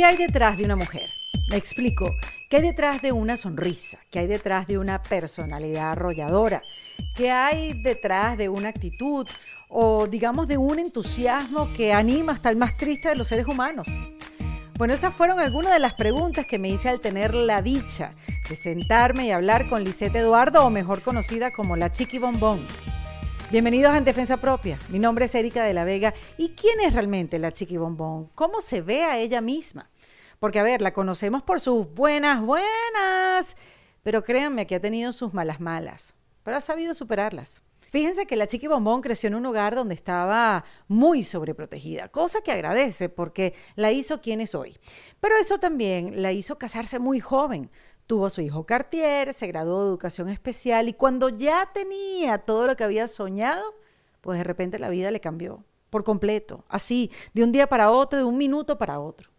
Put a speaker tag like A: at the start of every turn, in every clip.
A: ¿Qué hay detrás de una mujer? Me explico. ¿Qué hay detrás de una sonrisa? ¿Qué hay detrás de una personalidad arrolladora? ¿Qué hay detrás de una actitud o digamos de un entusiasmo que anima hasta el más triste de los seres humanos? Bueno, esas fueron algunas de las preguntas que me hice al tener la dicha de sentarme y hablar con Lisette Eduardo, o mejor conocida como la Chiqui Bombón. Bienvenidos a En Defensa Propia. Mi nombre es Erika de la Vega. ¿Y quién es realmente la Chiqui Bombón? ¿Cómo se ve a ella misma? Porque, a ver, la conocemos por sus buenas, buenas, pero créanme que ha tenido sus malas, malas, pero ha sabido superarlas. Fíjense que la Chiqui Bombón creció en un hogar donde estaba muy sobreprotegida, cosa que agradece porque la hizo quien es hoy. Pero eso también la hizo casarse muy joven. Tuvo su hijo Cartier, se graduó de educación especial y cuando ya tenía todo lo que había soñado, pues de repente la vida le cambió por completo, así, de un día para otro, de un minuto para otro.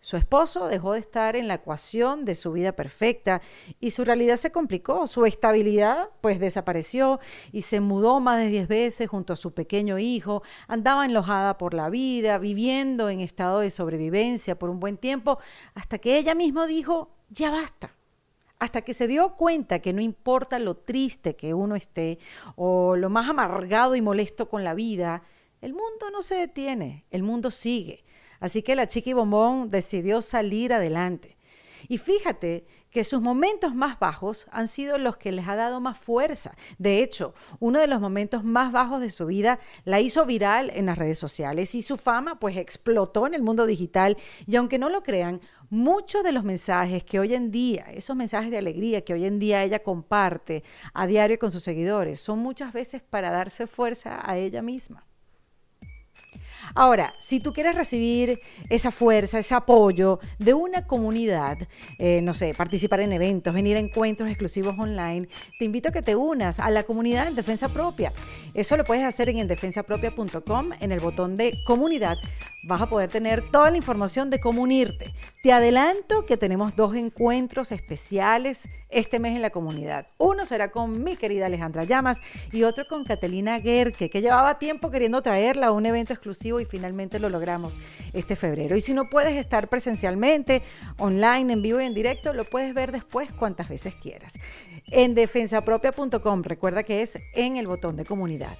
A: Su esposo dejó de estar en la ecuación de su vida perfecta y su realidad se complicó. Su estabilidad pues desapareció y se mudó más de 10 veces junto a su pequeño hijo. Andaba enlojada por la vida, viviendo en estado de sobrevivencia por un buen tiempo, hasta que ella misma dijo, ya basta. Hasta que se dio cuenta que no importa lo triste que uno esté o lo más amargado y molesto con la vida, el mundo no se detiene, el mundo sigue Así que la Chiqui Bombón decidió salir adelante. Y fíjate que sus momentos más bajos han sido los que les ha dado más fuerza. De hecho, uno de los momentos más bajos de su vida la hizo viral en las redes sociales y su fama pues explotó en el mundo digital. Y aunque no lo crean, muchos de los mensajes que hoy en día, esos mensajes de alegría que hoy en día ella comparte a diario con sus seguidores, son muchas veces para darse fuerza a ella misma. Ahora, si tú quieres recibir esa fuerza, ese apoyo de una comunidad, eh, no sé, participar en eventos, venir a encuentros exclusivos online, te invito a que te unas a la comunidad en Defensa Propia. Eso lo puedes hacer en endefensapropia.com, en el botón de comunidad. Vas a poder tener toda la información de cómo unirte. Te adelanto que tenemos dos encuentros especiales este mes en la comunidad. Uno será con mi querida Alejandra Llamas y otro con Catalina Gerke, que llevaba tiempo queriendo traerla a un evento exclusivo y finalmente lo logramos este febrero. Y si no puedes estar presencialmente, online, en vivo y en directo, lo puedes ver después cuantas veces quieras. En defensapropia.com, recuerda que es en el botón de comunidad.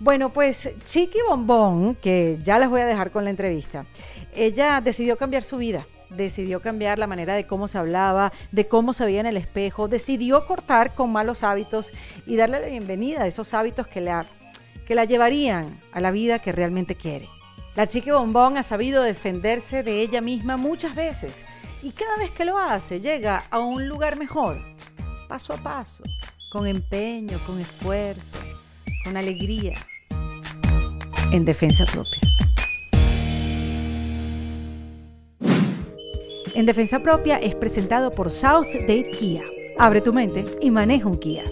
A: Bueno, pues Chiqui Bombón, que ya las voy a dejar con la entrevista, ella decidió cambiar su vida decidió cambiar la manera de cómo se hablaba, de cómo se veía en el espejo, decidió cortar con malos hábitos y darle la bienvenida a esos hábitos que la, que la llevarían a la vida que realmente quiere. La chica bombón ha sabido defenderse de ella misma muchas veces y cada vez que lo hace llega a un lugar mejor, paso a paso, con empeño, con esfuerzo, con alegría, en defensa propia. En Defensa Propia es presentado por South Date Kia. Abre tu mente y maneja un Kia.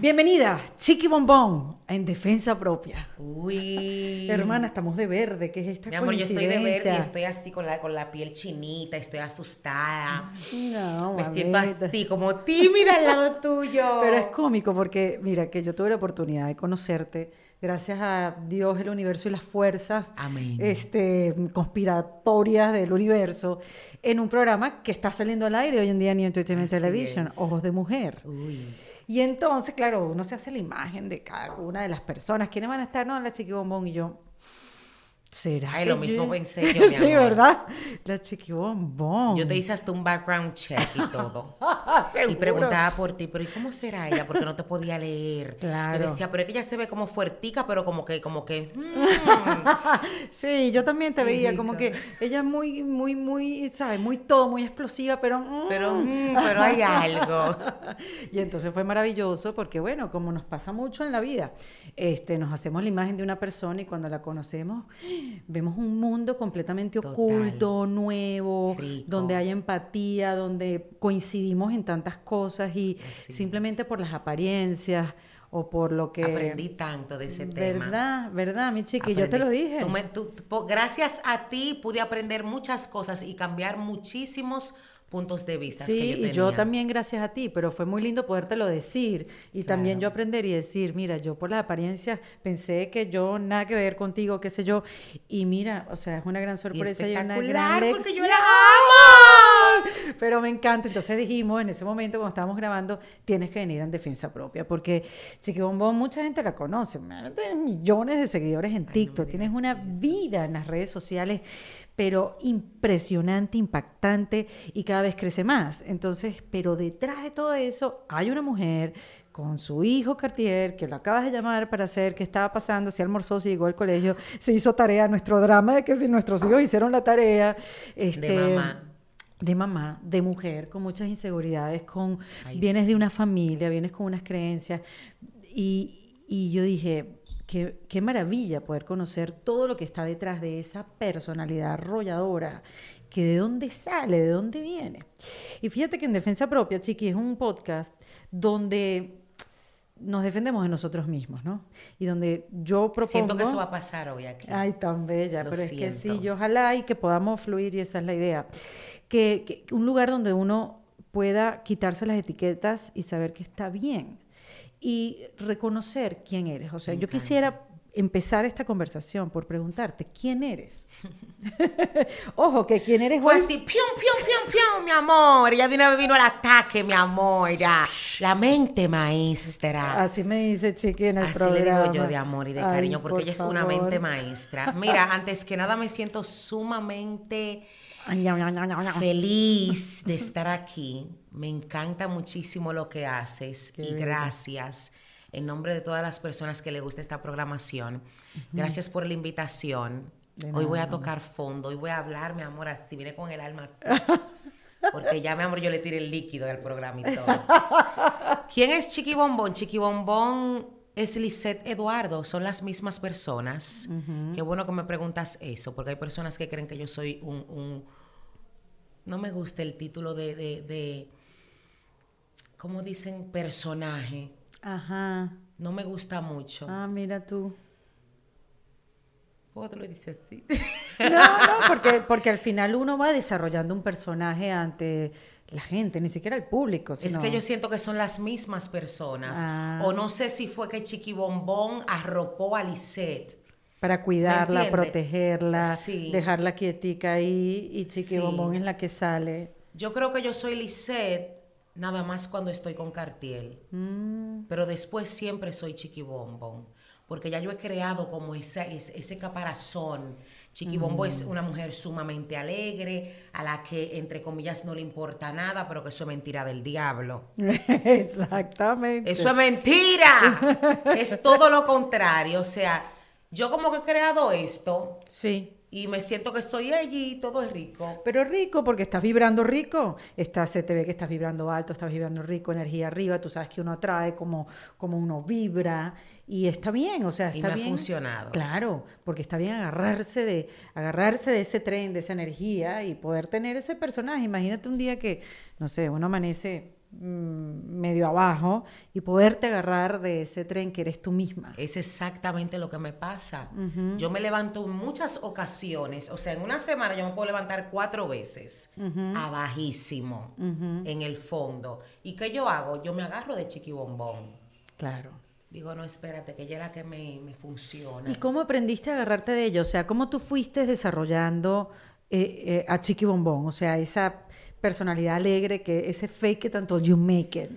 A: Bienvenida, Chiqui Bombón, en Defensa Propia.
B: Uy.
A: Hermana, estamos de verde, ¿qué es esta
B: Mi amor, yo estoy de verde y estoy así con la, con la piel chinita, estoy asustada.
A: No,
B: Me siento así, como tímida al lado tuyo.
A: Pero es cómico porque, mira, que yo tuve la oportunidad de conocerte gracias a Dios, el universo y las fuerzas Este, conspiratorias del universo, en un programa que está saliendo al aire hoy en día en New Entertainment Television, Ojos de Mujer. Y entonces, claro, uno se hace la imagen de cada una de las personas. ¿Quiénes van a estar? No, la chiqui bombón y yo.
B: ¿Será? Ay, lo mismo pensé yo, mi
A: Sí, ¿verdad? La chiqui bombón.
B: Yo te hice hasta un background check y todo. y preguntaba por ti, pero ¿y cómo será ella? Porque no te podía leer. Claro. Yo decía, pero es que ella se ve como fuertica, pero como que, como que.
A: Mm". sí, yo también te veía como que ella es muy, muy, muy, ¿sabes? Muy todo, muy explosiva, pero.
B: Mm. Pero, mm, pero hay algo.
A: y entonces fue maravilloso porque, bueno, como nos pasa mucho en la vida, este, nos hacemos la imagen de una persona y cuando la conocemos vemos un mundo completamente oculto, nuevo, donde hay empatía, donde coincidimos en tantas cosas y simplemente por las apariencias o por lo que...
B: Aprendí tanto de ese
A: tema. ¿Verdad? ¿Verdad, mi chiqui? Yo te lo dije.
B: gracias a ti pude aprender muchas cosas y cambiar muchísimos puntos de vista.
A: Sí,
B: que yo
A: y yo también gracias a ti, pero fue muy lindo podértelo decir y también yo aprender y decir, mira, yo por las apariencias pensé que yo nada que ver contigo, qué sé yo, y mira, o sea, es una gran sorpresa y, una gran
B: porque yo la amo.
A: Pero me encanta, entonces dijimos en ese momento cuando estábamos grabando, tienes que venir en defensa propia, porque Chiqui Bombón mucha gente la conoce, tienes millones de seguidores en TikTok, tienes una vida en las redes sociales pero impresionante, impactante y cada vez crece más. Entonces, pero detrás de todo eso hay una mujer con su hijo Cartier, que lo acabas de llamar para hacer qué estaba pasando, si almorzó, si llegó al colegio, se hizo tarea, nuestro drama de que si nuestros hijos hicieron la tarea. Este,
B: de mamá.
A: De mamá, de mujer, con muchas inseguridades, con vienes de una familia, vienes con unas creencias. Y, y yo dije, Qué, maravilla poder conocer todo lo que está detrás de esa personalidad arrolladora, que de dónde sale, de dónde viene. Y fíjate que en Defensa Propia, Chiqui, es un podcast donde nos defendemos de nosotros mismos, ¿no? Y donde yo propongo...
B: Siento que eso va a pasar hoy aquí.
A: Ay, tan bella, pero es que sí, yo ojalá y que podamos fluir y esa es la idea. Que, que un lugar donde uno pueda quitarse las etiquetas y saber que está bien y reconocer quién eres. O sea, yo quisiera empezar esta conversación por preguntarte, ¿quién eres? Ojo, que quién eres
B: Fue así, pium, pium, pium, pium, mi amor. Ya de una vez vino el ataque, mi amor. Ya. La mente maestra.
A: Así me dice Chiqui en el
B: Así
A: programa.
B: le digo yo de amor y de cariño, porque ella es una mente maestra. Mira, antes que nada me siento sumamente feliz de estar aquí. Me encanta muchísimo lo que haces y gracias en nombre de todas las personas que le gusta esta programación. Gracias por la invitación. Hoy voy a tocar fondo, hoy voy a hablar, mi amor, así viene con el alma. Porque ya, mi amor, yo le tiré el líquido del programa y todo. ¿Quién es Chiqui Bombón? Chiqui Bombón es Lisette Eduardo, son las mismas personas. Qué bueno que me preguntas eso, porque hay personas que creen que yo soy un... no me gusta el título de, de, de ¿cómo dicen? Personaje.
A: Ajá.
B: No me gusta mucho.
A: Ah, mira tú.
B: ¿Por qué te lo dices así?
A: No, no, porque, porque al final uno va desarrollando un personaje ante la gente, ni siquiera el público.
B: Es que yo siento que son las mismas personas.
A: Ah.
B: O no sé si fue que Chiqui Bombón arropó a Lisette.
A: Para cuidarla, protegerla, dejarla quietica ahí y Chiqui Bombón es la que sale.
B: Yo creo que yo soy Lisette nada más cuando estoy con Cartiel.
A: Mm.
B: Pero después siempre soy Chiqui Bombón. Porque ya yo he creado como ese, ese caparazón Chiquibombo es una mujer sumamente alegre, a la que, entre comillas, no le importa nada, pero que eso es mentira del diablo.
A: Exactamente.
B: Eso es mentira. es todo lo contrario. O sea, yo como que he creado esto.
A: Sí
B: y me siento que estoy allí y todo es rico.
A: Pero rico porque estás vibrando rico, estás, se te ve que estás vibrando alto, estás vibrando rico, energía arriba, tú sabes que uno atrae como, como uno vibra y está bien, o sea, está
B: y me
A: bien.
B: ha funcionado.
A: Claro, porque está bien agarrarse de, agarrarse de ese tren, de esa energía y poder tener ese personaje. Imagínate un día que, no sé, uno amanece Mm, medio abajo y poderte agarrar de ese tren que eres tú misma.
B: Es exactamente lo que me pasa. Yo me levanto en muchas ocasiones, o sea, en una semana yo me puedo levantar cuatro veces, abajísimo, en el fondo. ¿Y qué yo hago? Yo me agarro de chiquibombón.
A: Claro.
B: Digo, no, espérate, que ella es la que me, funciona.
A: ¿Y cómo aprendiste a agarrarte de ello? O sea, ¿cómo tú fuiste desarrollando eh, eh, a Chiqui Bombón? O sea, esa personalidad alegre, que ese fake it until you make it.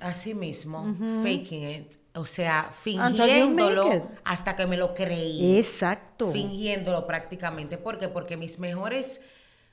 B: Así mismo, faking it. O sea, fingiéndolo hasta que me lo creí.
A: Exacto.
B: Fingiéndolo prácticamente. ¿Por qué? Porque mis mejores,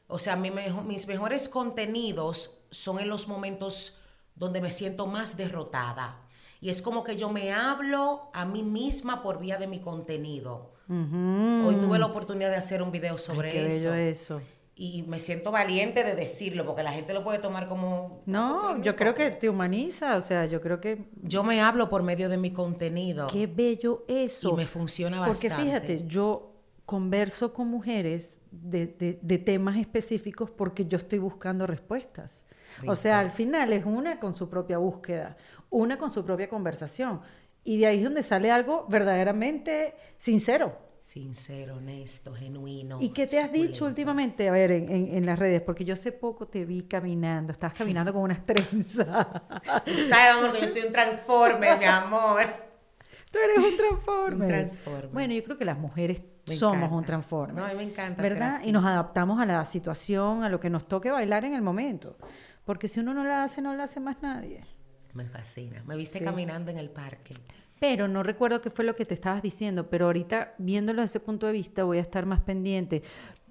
B: o sea, mis mejores contenidos son en los momentos donde me siento más derrotada. Y es como que yo me hablo a mí misma por vía de mi contenido. Hoy tuve la oportunidad de hacer un video sobre
A: qué
B: eso. Y me siento valiente de decirlo porque la gente lo puede tomar como
A: no yo creo que te humaniza o sea yo creo que
B: yo me hablo por medio de mi contenido.
A: Qué bello eso.
B: Y me funciona bastante.
A: porque fíjate yo converso con mujeres de, de, temas específicos porque yo estoy buscando respuestas o sea al final es una con su propia búsqueda una con su propia conversación y de ahí es donde sale algo verdaderamente sincero
B: Sincero, honesto, genuino.
A: ¿Y qué te has dicho últimamente? A ver, en, las redes, porque yo hace poco te vi caminando, estabas caminando con unas trenzas.
B: Ay, amor, que yo estoy un transforme, mi amor.
A: Tú eres un transforme.
B: Un transforme.
A: Bueno, yo creo que las mujeres somos un transforme.
B: No, a mí me encanta.
A: ¿Verdad? Y nos adaptamos a la situación, a lo que nos toque bailar en el momento. Porque si uno no la hace, no la hace más nadie.
B: Me fascina. Me viste caminando en el parque.
A: Pero no recuerdo qué fue lo que te estabas diciendo, pero ahorita viéndolo desde ese punto de vista voy a estar más pendiente.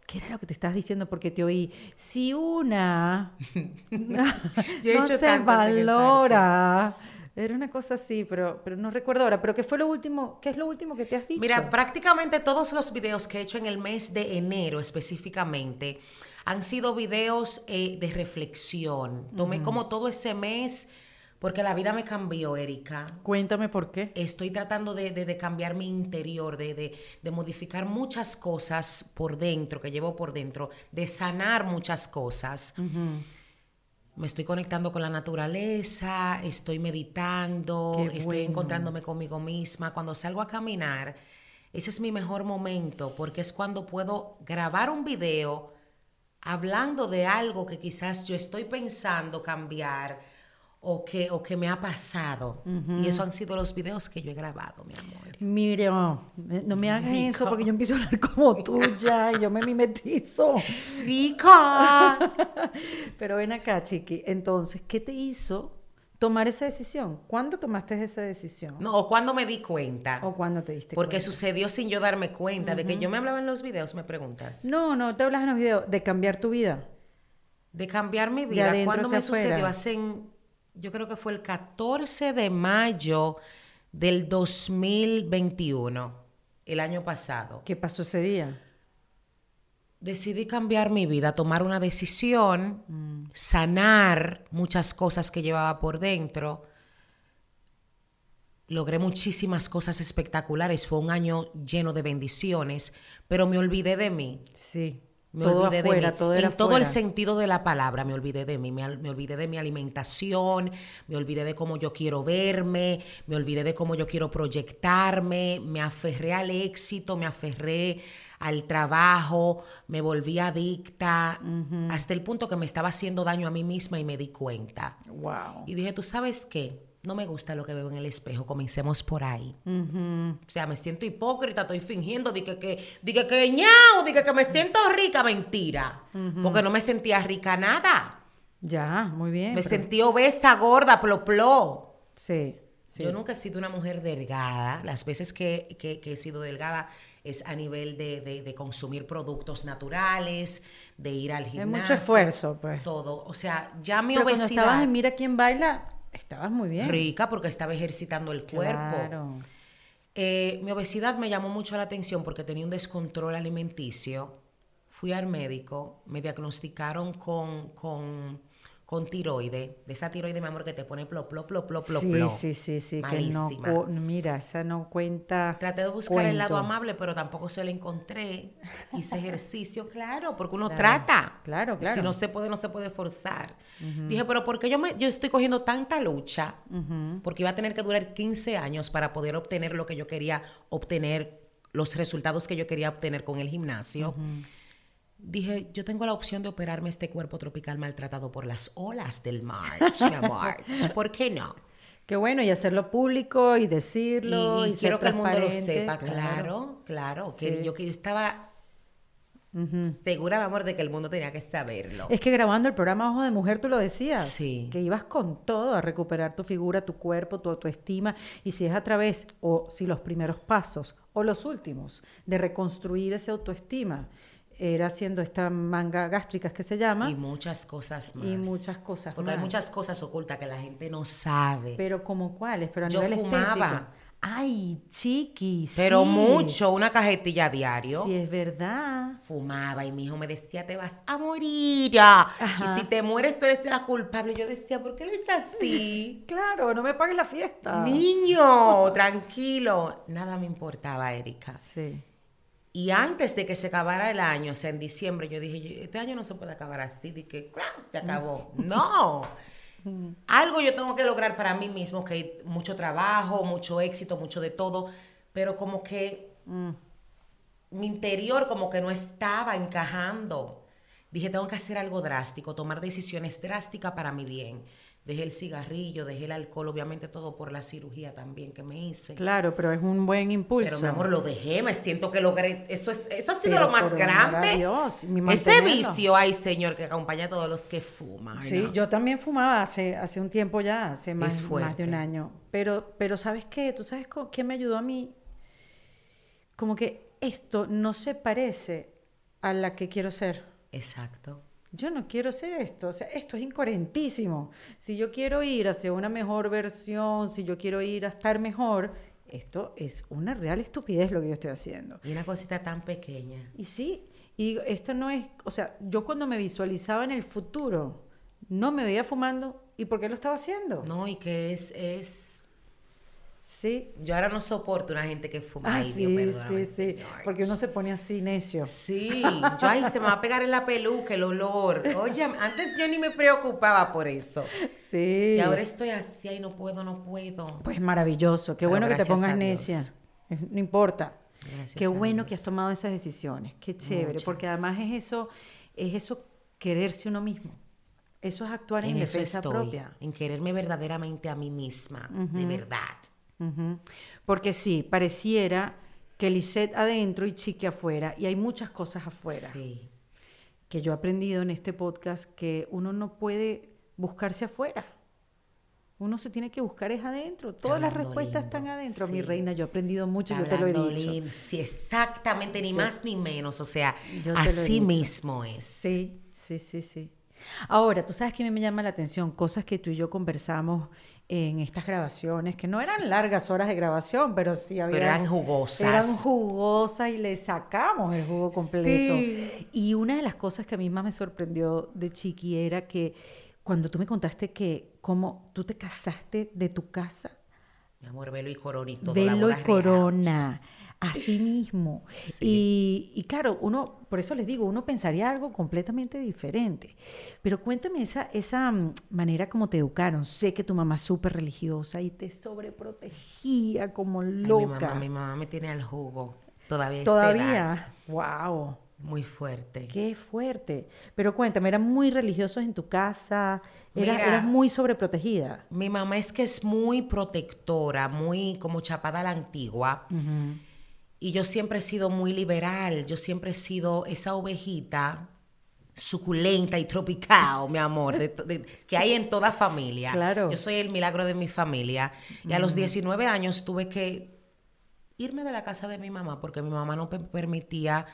A: ¿Qué era lo que te estabas diciendo? Porque te oí, si una no se valora, era una cosa así, pero, pero no recuerdo ahora. Pero ¿qué fue lo último? ¿Qué es lo último que te has dicho?
B: Mira, prácticamente todos los videos que he hecho en el mes de enero específicamente han sido videos eh, de reflexión. Tomé como todo ese mes porque la vida me cambió, Erika.
A: Cuéntame por qué.
B: Estoy tratando de, cambiar mi interior, de, modificar muchas cosas por dentro, que llevo por dentro, de sanar muchas cosas. Me estoy conectando con la naturaleza, estoy meditando, estoy encontrándome conmigo misma. Cuando salgo a caminar, ese es mi mejor momento, porque es cuando puedo grabar un video hablando de algo que quizás yo estoy pensando cambiar o que, o que me ha pasado. Y eso han sido los videos que yo he grabado, mi amor.
A: Mire, no, me hagas eso porque yo empiezo a hablar como tuya y yo me mimetizo.
B: ¡Rica!
A: Pero ven acá, Chiqui. Entonces, ¿qué te hizo tomar esa decisión? ¿Cuándo tomaste esa decisión?
B: No, o cuándo me di cuenta.
A: O cuándo te diste
B: Porque sucedió sin yo darme cuenta. De que yo me hablaba en los videos, me preguntas.
A: No, no, te hablas en los videos de cambiar tu vida.
B: De cambiar mi vida. ¿Cuándo me sucedió? Hace yo creo que fue el 14 de mayo del 2021, el año pasado.
A: ¿Qué pasó ese día?
B: Decidí cambiar mi vida, tomar una decisión, mm. sanar muchas cosas que llevaba por dentro. Logré muchísimas cosas espectaculares, fue un año lleno de bendiciones, pero me olvidé de mí.
A: Sí.
B: Me olvidé de mí. Todo en todo el sentido de la palabra, me olvidé de mí. Me, olvidé de mi alimentación, me olvidé de cómo yo quiero verme, me olvidé de cómo yo quiero proyectarme, me aferré al éxito, me aferré al trabajo, me volví adicta, hasta el punto que me estaba haciendo daño a mí misma y me di cuenta.
A: Wow.
B: Y dije, ¿tú sabes qué? no me gusta lo que veo en el espejo, comencemos por ahí. O sea, me siento hipócrita, estoy fingiendo, dije que, dije que ñao, dije que me siento rica, mentira. Porque no me sentía rica nada.
A: Ya, muy bien.
B: Me sentí obesa, gorda, plop plop.
A: Sí,
B: Yo nunca he sido una mujer delgada. Las veces que, he sido delgada es a nivel de, consumir productos naturales, de ir al gimnasio.
A: Hay mucho esfuerzo, pues.
B: Todo. O sea, ya mi
A: Pero
B: obesidad.
A: Cuando estabas en Mira quién baila, Estabas muy bien.
B: Rica porque estaba ejercitando el cuerpo. Eh, mi obesidad me llamó mucho la atención porque tenía un descontrol alimenticio. Fui al médico, me diagnosticaron con, con con tiroide, de esa tiroide, mi amor, que te pone plop, plop, plop, plop,
A: sí,
B: plop.
A: Sí, sí, sí, que no, mira, esa no cuenta.
B: Traté de buscar el lado amable, pero tampoco se lo encontré. Hice ejercicio, claro, porque uno trata.
A: Claro, claro.
B: Si no se puede, no se puede forzar. Dije, pero ¿por qué yo, me, yo estoy cogiendo tanta lucha? Porque iba a tener que durar 15 años para poder obtener lo que yo quería obtener, los resultados que yo quería obtener con el gimnasio dije, yo tengo la opción de operarme este cuerpo tropical maltratado por las olas del March, mi amor. ¿Por qué no?
A: Qué bueno, y hacerlo público y decirlo. Y,
B: quiero que el mundo lo sepa, claro, claro. Que yo que yo estaba segura, mi amor, de que el mundo tenía que saberlo.
A: Es que grabando el programa Ojo de Mujer, tú lo decías.
B: Sí.
A: Que ibas con todo a recuperar tu figura, tu cuerpo, tu autoestima. Y si es a través, o si los primeros pasos, o los últimos, de reconstruir esa autoestima era haciendo esta manga gástricas que se llama.
B: Y muchas cosas más.
A: Y muchas cosas
B: Porque hay muchas cosas ocultas que la gente no sabe.
A: Pero como cuáles, pero a
B: Yo
A: nivel
B: fumaba.
A: Ay, chiqui,
B: Pero mucho, una cajetilla diario.
A: Sí, es verdad.
B: Fumaba y mi hijo me decía, te vas a morir. Y si te mueres, tú eres la culpable. Yo decía, ¿por qué lo es así?
A: claro, no me pagues la fiesta.
B: Niño, tranquilo. Nada me importaba, Erika.
A: Sí.
B: Y antes de que se acabara el año, o sea, en diciembre, yo dije, este año no se puede acabar así, de que, se acabó. no. Algo yo tengo que lograr para mí mismo, que hay mucho trabajo, mucho éxito, mucho de todo, pero como que mi interior como que no estaba encajando. Dije, tengo que hacer algo drástico, tomar decisiones drásticas para mi bien dejé el cigarrillo, dejé el alcohol, obviamente todo por la cirugía también que me hice.
A: Claro, pero es un buen impulso.
B: Pero mi amor, lo dejé, me siento que logré, eso, es, eso ha sido lo más grande.
A: Dios,
B: Ese vicio, ay Señor, que acompaña a todos los que fuman.
A: Sí, yo también fumaba hace, hace un tiempo ya, hace más, más de un año. Pero, pero ¿sabes qué? ¿Tú sabes qué me ayudó a mí? Como que esto no se parece a la que quiero ser.
B: Exacto
A: yo no quiero hacer esto, o sea, esto es incoherentísimo. Si yo quiero ir hacia una mejor versión, si yo quiero ir a estar mejor, esto es una real estupidez lo que yo estoy haciendo.
B: Y una cosita tan pequeña.
A: Y sí, y esto no es, o sea, yo cuando me visualizaba en el futuro, no me veía fumando, ¿y por qué lo estaba haciendo?
B: No, y que es, es
A: Sí.
B: Yo ahora no soporto una gente que fuma.
A: Ah, sí, sí, sí. Porque uno se pone así necio.
B: Sí. Yo, ahí se me va a pegar en la peluca el olor. Oye, antes yo ni me preocupaba por eso.
A: Sí.
B: Y ahora estoy así, y no puedo, no puedo.
A: Pues maravilloso. Qué bueno que te pongas necia. No importa.
B: Gracias
A: Qué bueno que has tomado esas decisiones. Qué chévere. Porque además es eso, es eso quererse uno mismo. Eso es actuar en, en defensa propia.
B: En quererme verdaderamente a mí misma. De verdad.
A: Porque sí, pareciera que Lisette adentro y Chique afuera, y hay muchas cosas afuera.
B: Sí.
A: Que yo he aprendido en este podcast que uno no puede buscarse afuera. Uno se tiene que buscar es adentro. Todas las respuestas están adentro. Mi reina, yo he aprendido mucho, yo te lo he dicho.
B: Sí, exactamente, ni más ni menos. O sea, así mismo es.
A: Sí, sí, sí, sí. Ahora, tú sabes que a mí me llama la atención cosas que tú y yo conversamos en estas grabaciones, que no eran largas horas de grabación, pero sí había...
B: Pero eran jugosas.
A: Eran jugosas y le sacamos el jugo completo. Y una de las cosas que a mí más me sorprendió de Chiqui era que cuando tú me contaste que como tú te casaste de tu casa...
B: Mi amor, velo y corona y todo.
A: Velo y corona. Así mismo. Y, claro, uno, por eso les digo, uno pensaría algo completamente diferente. Pero cuéntame esa, esa mm, manera como te educaron. Sé que tu mamá es súper religiosa y te sobreprotegía como loca.
B: mi, mamá, me tiene al jugo. Todavía.
A: Todavía. Wow.
B: Muy fuerte.
A: Qué fuerte. Pero cuéntame, ¿eran muy religiosos en tu casa? ¿Eras, ¿Eras muy sobreprotegida?
B: Mi mamá es que es muy protectora, muy como chapada a la antigua. Y yo siempre he sido muy liberal, yo siempre he sido esa ovejita suculenta y tropical, mi amor, que hay en toda familia.
A: Claro.
B: Yo soy el milagro de mi familia. Y a los 19 años tuve que irme de la casa de mi mamá porque mi mamá no me permitía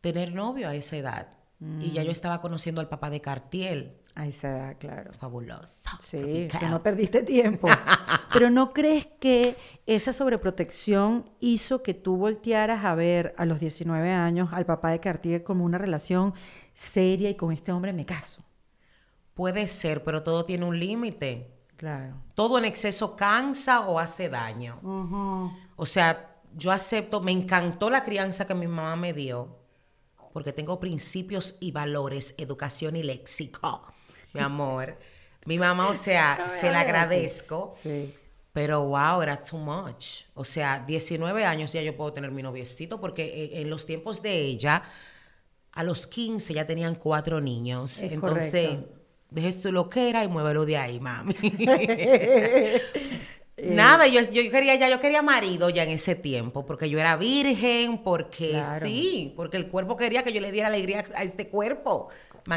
B: tener novio a esa edad. Y ya yo mm. estaba conociendo al papá de Cartiel.
A: A esa edad, claro.
B: Fabuloso.
A: Sí, que no perdiste tiempo. Pero ¿no crees que esa sobreprotección hizo que tú voltearas a ver a los 19 años al papá de Cartier como una relación seria y con este hombre me caso?
B: Puede ser, pero todo tiene un límite.
A: Claro.
B: Todo en exceso cansa o hace daño. O sea, yo acepto, me encantó la crianza que mi mamá me dio, porque tengo principios y valores, educación y léxico mi amor. Mi mamá, o sea, se la agradezco.
A: Sí.
B: Pero wow, era too much. O sea, 19 años ya yo puedo tener mi noviecito, porque eh, en los tiempos de ella, a los 15 ya tenían cuatro niños. Entonces, dejes tu lo que era y muévelo de ahí, mami. Nada, yo, yo, quería ya, yo quería marido ya en ese tiempo, porque yo era virgen, porque sí, porque el cuerpo quería que yo le diera alegría a este cuerpo.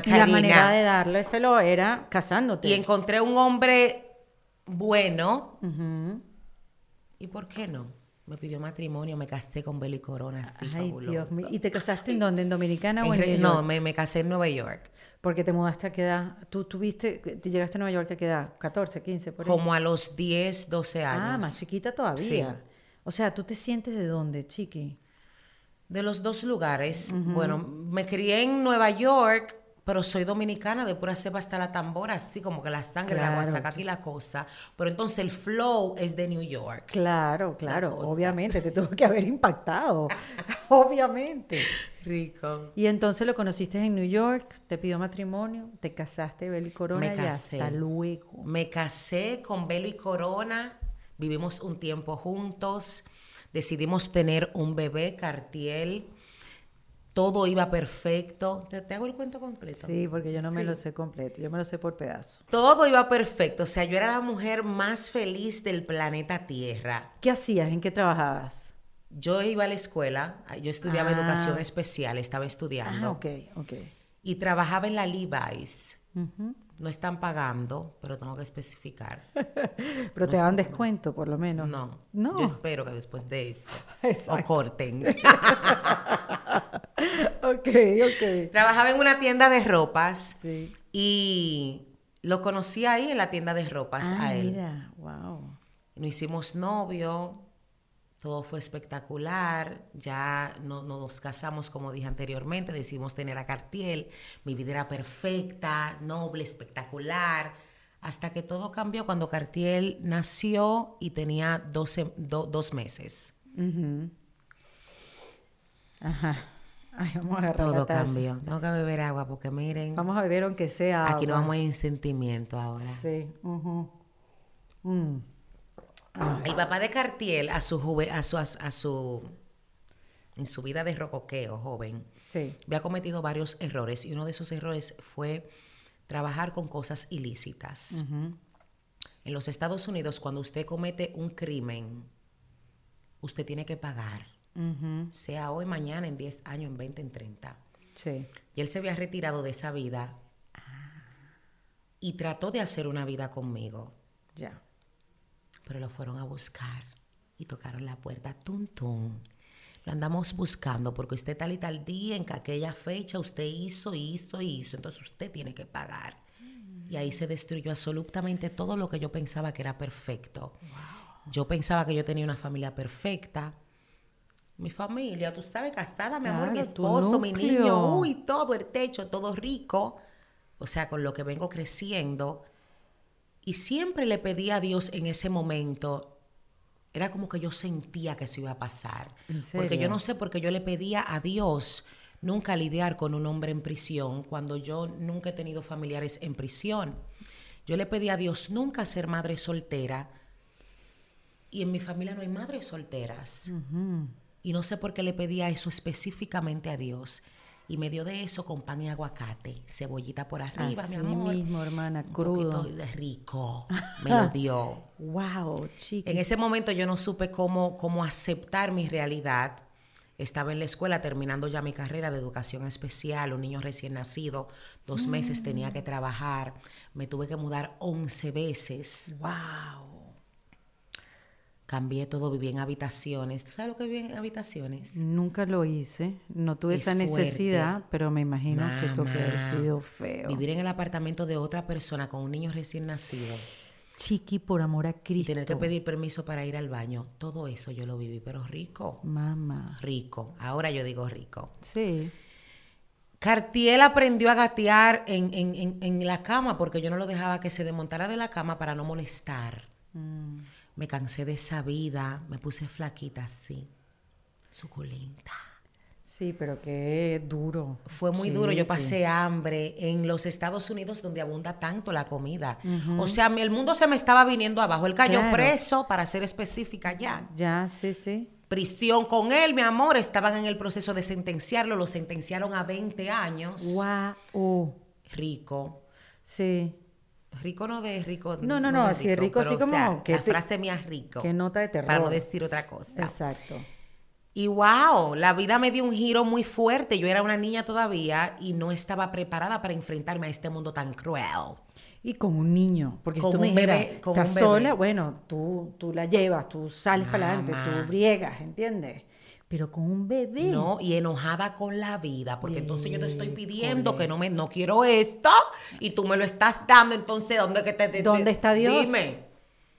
A: Y la manera de dárselo era casándote.
B: Y encontré un hombre bueno. ¿Y por qué no? Me pidió matrimonio, me casé con Belo y Corona.
A: Ay, Dios mío. ¿Y te casaste en dónde? ¿En Dominicana o en, York?
B: No, me, casé en Nueva York.
A: Porque te mudaste a qué edad? ¿Tú tuviste, te llegaste a Nueva York a qué edad? ¿14, 15? Por
B: Como a los 10, 12 años.
A: Ah, más chiquita todavía. Sí. O sea, ¿tú te sientes de dónde, chiqui?
B: De los dos lugares. Bueno, me crié en Nueva York pero soy dominicana, de pura cepa hasta la tambora, así como que la sangre, la la aquí la cosa. Pero entonces el flow es de New York.
A: Claro, claro, obviamente, te tuvo que haber impactado, obviamente.
B: Rico.
A: Y entonces lo conociste en New York, te pidió matrimonio, te casaste, Belo y Corona, Me casé. y hasta luego.
B: Me casé con Belo y Corona, vivimos un tiempo juntos, decidimos tener un bebé, Cartiel, todo iba perfecto. ¿Te, hago el cuento completo?
A: Sí, porque yo no me lo sé completo, yo me lo sé por pedazos.
B: Todo iba perfecto, o sea, yo era la mujer más feliz del planeta Tierra.
A: ¿Qué hacías? ¿En qué trabajabas?
B: Yo iba a la escuela, yo estudiaba
A: Ah.
B: educación especial, estaba estudiando.
A: Ah, ok, ok.
B: Y trabajaba en la Levi's. No están pagando, pero tengo que especificar.
A: Pero te daban descuento, por lo menos.
B: No.
A: No.
B: Yo espero que después de esto
A: Exacto.
B: o corten.
A: Ok, ok.
B: Trabajaba en una tienda de ropas
A: Sí.
B: y lo conocí ahí en la tienda de ropas
A: Ah,
B: a él.
A: mira, wow.
B: Nos hicimos novio, todo fue espectacular, ya no, no nos casamos como dije anteriormente, decidimos tener a Cartiel, mi vida era perfecta, noble, espectacular, hasta que todo cambió cuando Cartiel nació y tenía 12 do- dos meses.
A: Ajá. Ay, vamos a agarrar
B: Todo cambió. Tengo que beber agua porque miren,
A: Vamos a beber aunque sea
B: aquí no vamos en sentimiento ahora.
A: Sí. Mm.
B: El papá de Cartiel a su, juve- a su, a su, en su vida de rocoqueo joven,
A: Sí.
B: había cometido varios errores y uno de esos errores fue trabajar con cosas ilícitas. En los Estados Unidos, cuando usted comete un crimen, usted tiene que pagar, Sea hoy, mañana, en 10 años, en 20, en 30.
A: Sí.
B: Y él se había retirado de esa vida y trató de hacer una vida conmigo,
A: Ya.
B: pero lo fueron a buscar y tocaron la puerta, tum, tum. Lo andamos buscando porque usted tal y tal día, en que aquella fecha, usted hizo, hizo, hizo, entonces usted tiene que pagar. Y ahí se destruyó absolutamente todo lo que yo pensaba que era perfecto. Yo pensaba que yo tenía una familia perfecta. Mi familia, tú sabes, casada, mi amor, mi esposo, mi niño, uy, todo el techo, todo rico. O sea, con lo que vengo creciendo. Y siempre le pedí a Dios en ese momento, era como que yo sentía que eso iba a pasar.
A: ¿En
B: Porque yo no sé por qué yo le pedía a Dios nunca lidiar con un hombre en prisión cuando yo nunca he tenido familiares en prisión. Yo le pedí a Dios nunca ser madre soltera y en mi familia no hay madres solteras. Y no sé por qué le pedía eso específicamente a Dios. Y me dio de eso con pan y aguacate, cebollita por arriba,
A: Así
B: mi amor.
A: mismo, hermana, crudo.
B: rico. Me lo dio.
A: Wow, chica.
B: En ese momento yo no supe cómo, cómo aceptar mi realidad. Estaba en la escuela terminando ya mi carrera de educación especial, un niño recién nacido, dos meses tenía que trabajar, me tuve que mudar 11 veces,
A: Wow.
B: Cambié todo, viví en habitaciones. ¿Tú sabes lo que viví en habitaciones?
A: Nunca lo hice. No tuve
B: Es
A: esa necesidad, pero me imagino que tuvo que haber
B: Mamá,
A: sido feo.
B: Vivir en el apartamento de otra persona con un niño recién nacido
A: Chiqui, por amor a
B: y
A: Cristo.
B: tener que pedir permiso para ir al baño, todo eso yo lo viví, pero rico,
A: Mamá.
B: rico. Ahora yo digo rico.
A: Sí.
B: Cartiel aprendió a gatear en, en- en- en la cama porque yo no lo dejaba que se desmontara de la cama para no molestar.
A: Mm.
B: Me cansé de esa vida, me puse flaquita así, suculenta.
A: Sí, pero qué duro.
B: Fue muy duro, yo pasé hambre en los Estados Unidos donde abunda tanto la comida. O sea, el mundo se me estaba viniendo abajo. Él cayó
A: Claro.
B: preso, para ser específica ya.
A: Ya, sí, sí.
B: Prisión con él, mi amor. Estaban en el proceso de sentenciarlo, lo sentenciaron a 20 años.
A: Wow.
B: Rico.
A: Sí.
B: Rico no de rico.
A: No, no, no,
B: de
A: sí, rico así
B: pero, o sea,
A: como que
B: la
A: te-
B: frase mía es rico.
A: qué nota de terror.
B: Para no decir otra cosa.
A: Exacto.
B: Y wow, la vida me dio un giro muy fuerte. Yo era una niña todavía y no estaba preparada para enfrentarme a este mundo tan cruel.
A: Y con un niño, porque si
B: Con
A: tú me dijeras, estás sola, bueno, tú, tú la llevas, tú sales para adelante,
B: Mamá.
A: tú briegas, ¿entiendes? Pero con un bebé.
B: No, y enojada con la vida, porque entonces yo te estoy pidiendo que no me no quiero esto y tú me lo estás dando, entonces ¿dónde que te, te-
A: ¿Dónde
B: te-
A: está Dios?
B: Dime.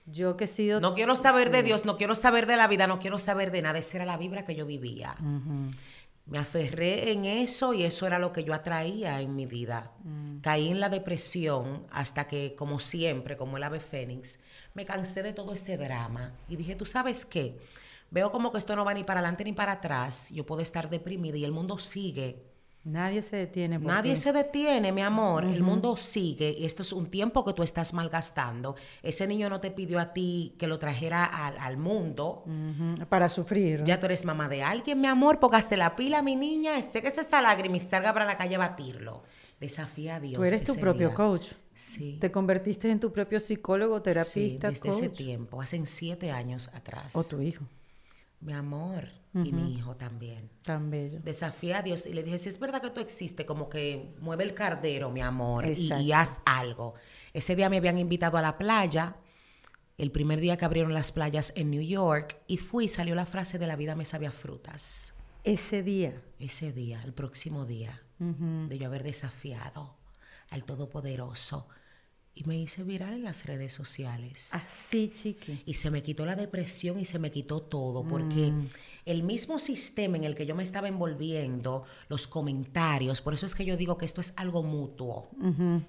A: Yo que he sido...
B: No quiero saber de Dios, no quiero saber de la vida, no quiero saber de nada. Esa era la vibra que yo vivía. Me aferré en eso y eso era lo que yo atraía en mi vida. Caí en la depresión hasta que, como siempre, como el ave fénix, me cansé de todo ese drama y dije, ¿tú sabes qué? Veo como que esto no va ni para adelante ni para atrás. Yo puedo estar deprimida y el mundo sigue
A: Nadie se detiene. Por
B: Nadie
A: ti.
B: se detiene, mi amor. El mundo sigue. y Esto es un tiempo que tú estás malgastando. Ese niño no te pidió a ti que lo trajera al, al mundo.
A: Para sufrir.
B: Ya tú eres mamá de alguien, mi amor. Póngase la pila, mi niña. Esté que se esa lágrima y salga para la calle a batirlo. Desafía a Dios.
A: Tú eres tu propio
B: día.
A: coach.
B: Sí.
A: Te convertiste en tu propio psicólogo,
B: Sí,
A: terapista,
B: desde ese tiempo, hace siete años atrás.
A: O tu hijo.
B: Mi amor y mi hijo también.
A: Tan bello.
B: Desafía a Dios y le dije, si es verdad que tú existes, como que mueve el cardero, mi amor, y, haz algo. Ese día me habían invitado a la playa, el primer día que abrieron las playas en New York, y fui y salió la frase de la vida me sabía frutas.
A: Ese día.
B: Ese día, el próximo día, de yo haber desafiado al Todopoderoso. Y me hice viral en las redes sociales.
A: Así, chiqui.
B: Y se me quitó la depresión y se me quitó todo, porque el mismo sistema en el que yo me estaba envolviendo, los comentarios, por eso es que yo digo que esto es algo mutuo.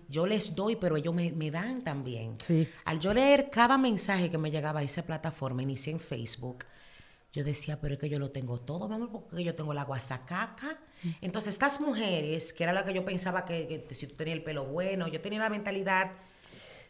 B: Yo les doy, pero ellos me, me dan también.
A: Sí.
B: Al yo leer cada mensaje que me llegaba a esa plataforma, inicié en Facebook, yo decía, pero es que yo lo tengo todo, mi amor, porque yo tengo la guasacaca. Entonces, estas mujeres, que era la que yo pensaba que, que si tú tenías el pelo bueno, yo tenía la mentalidad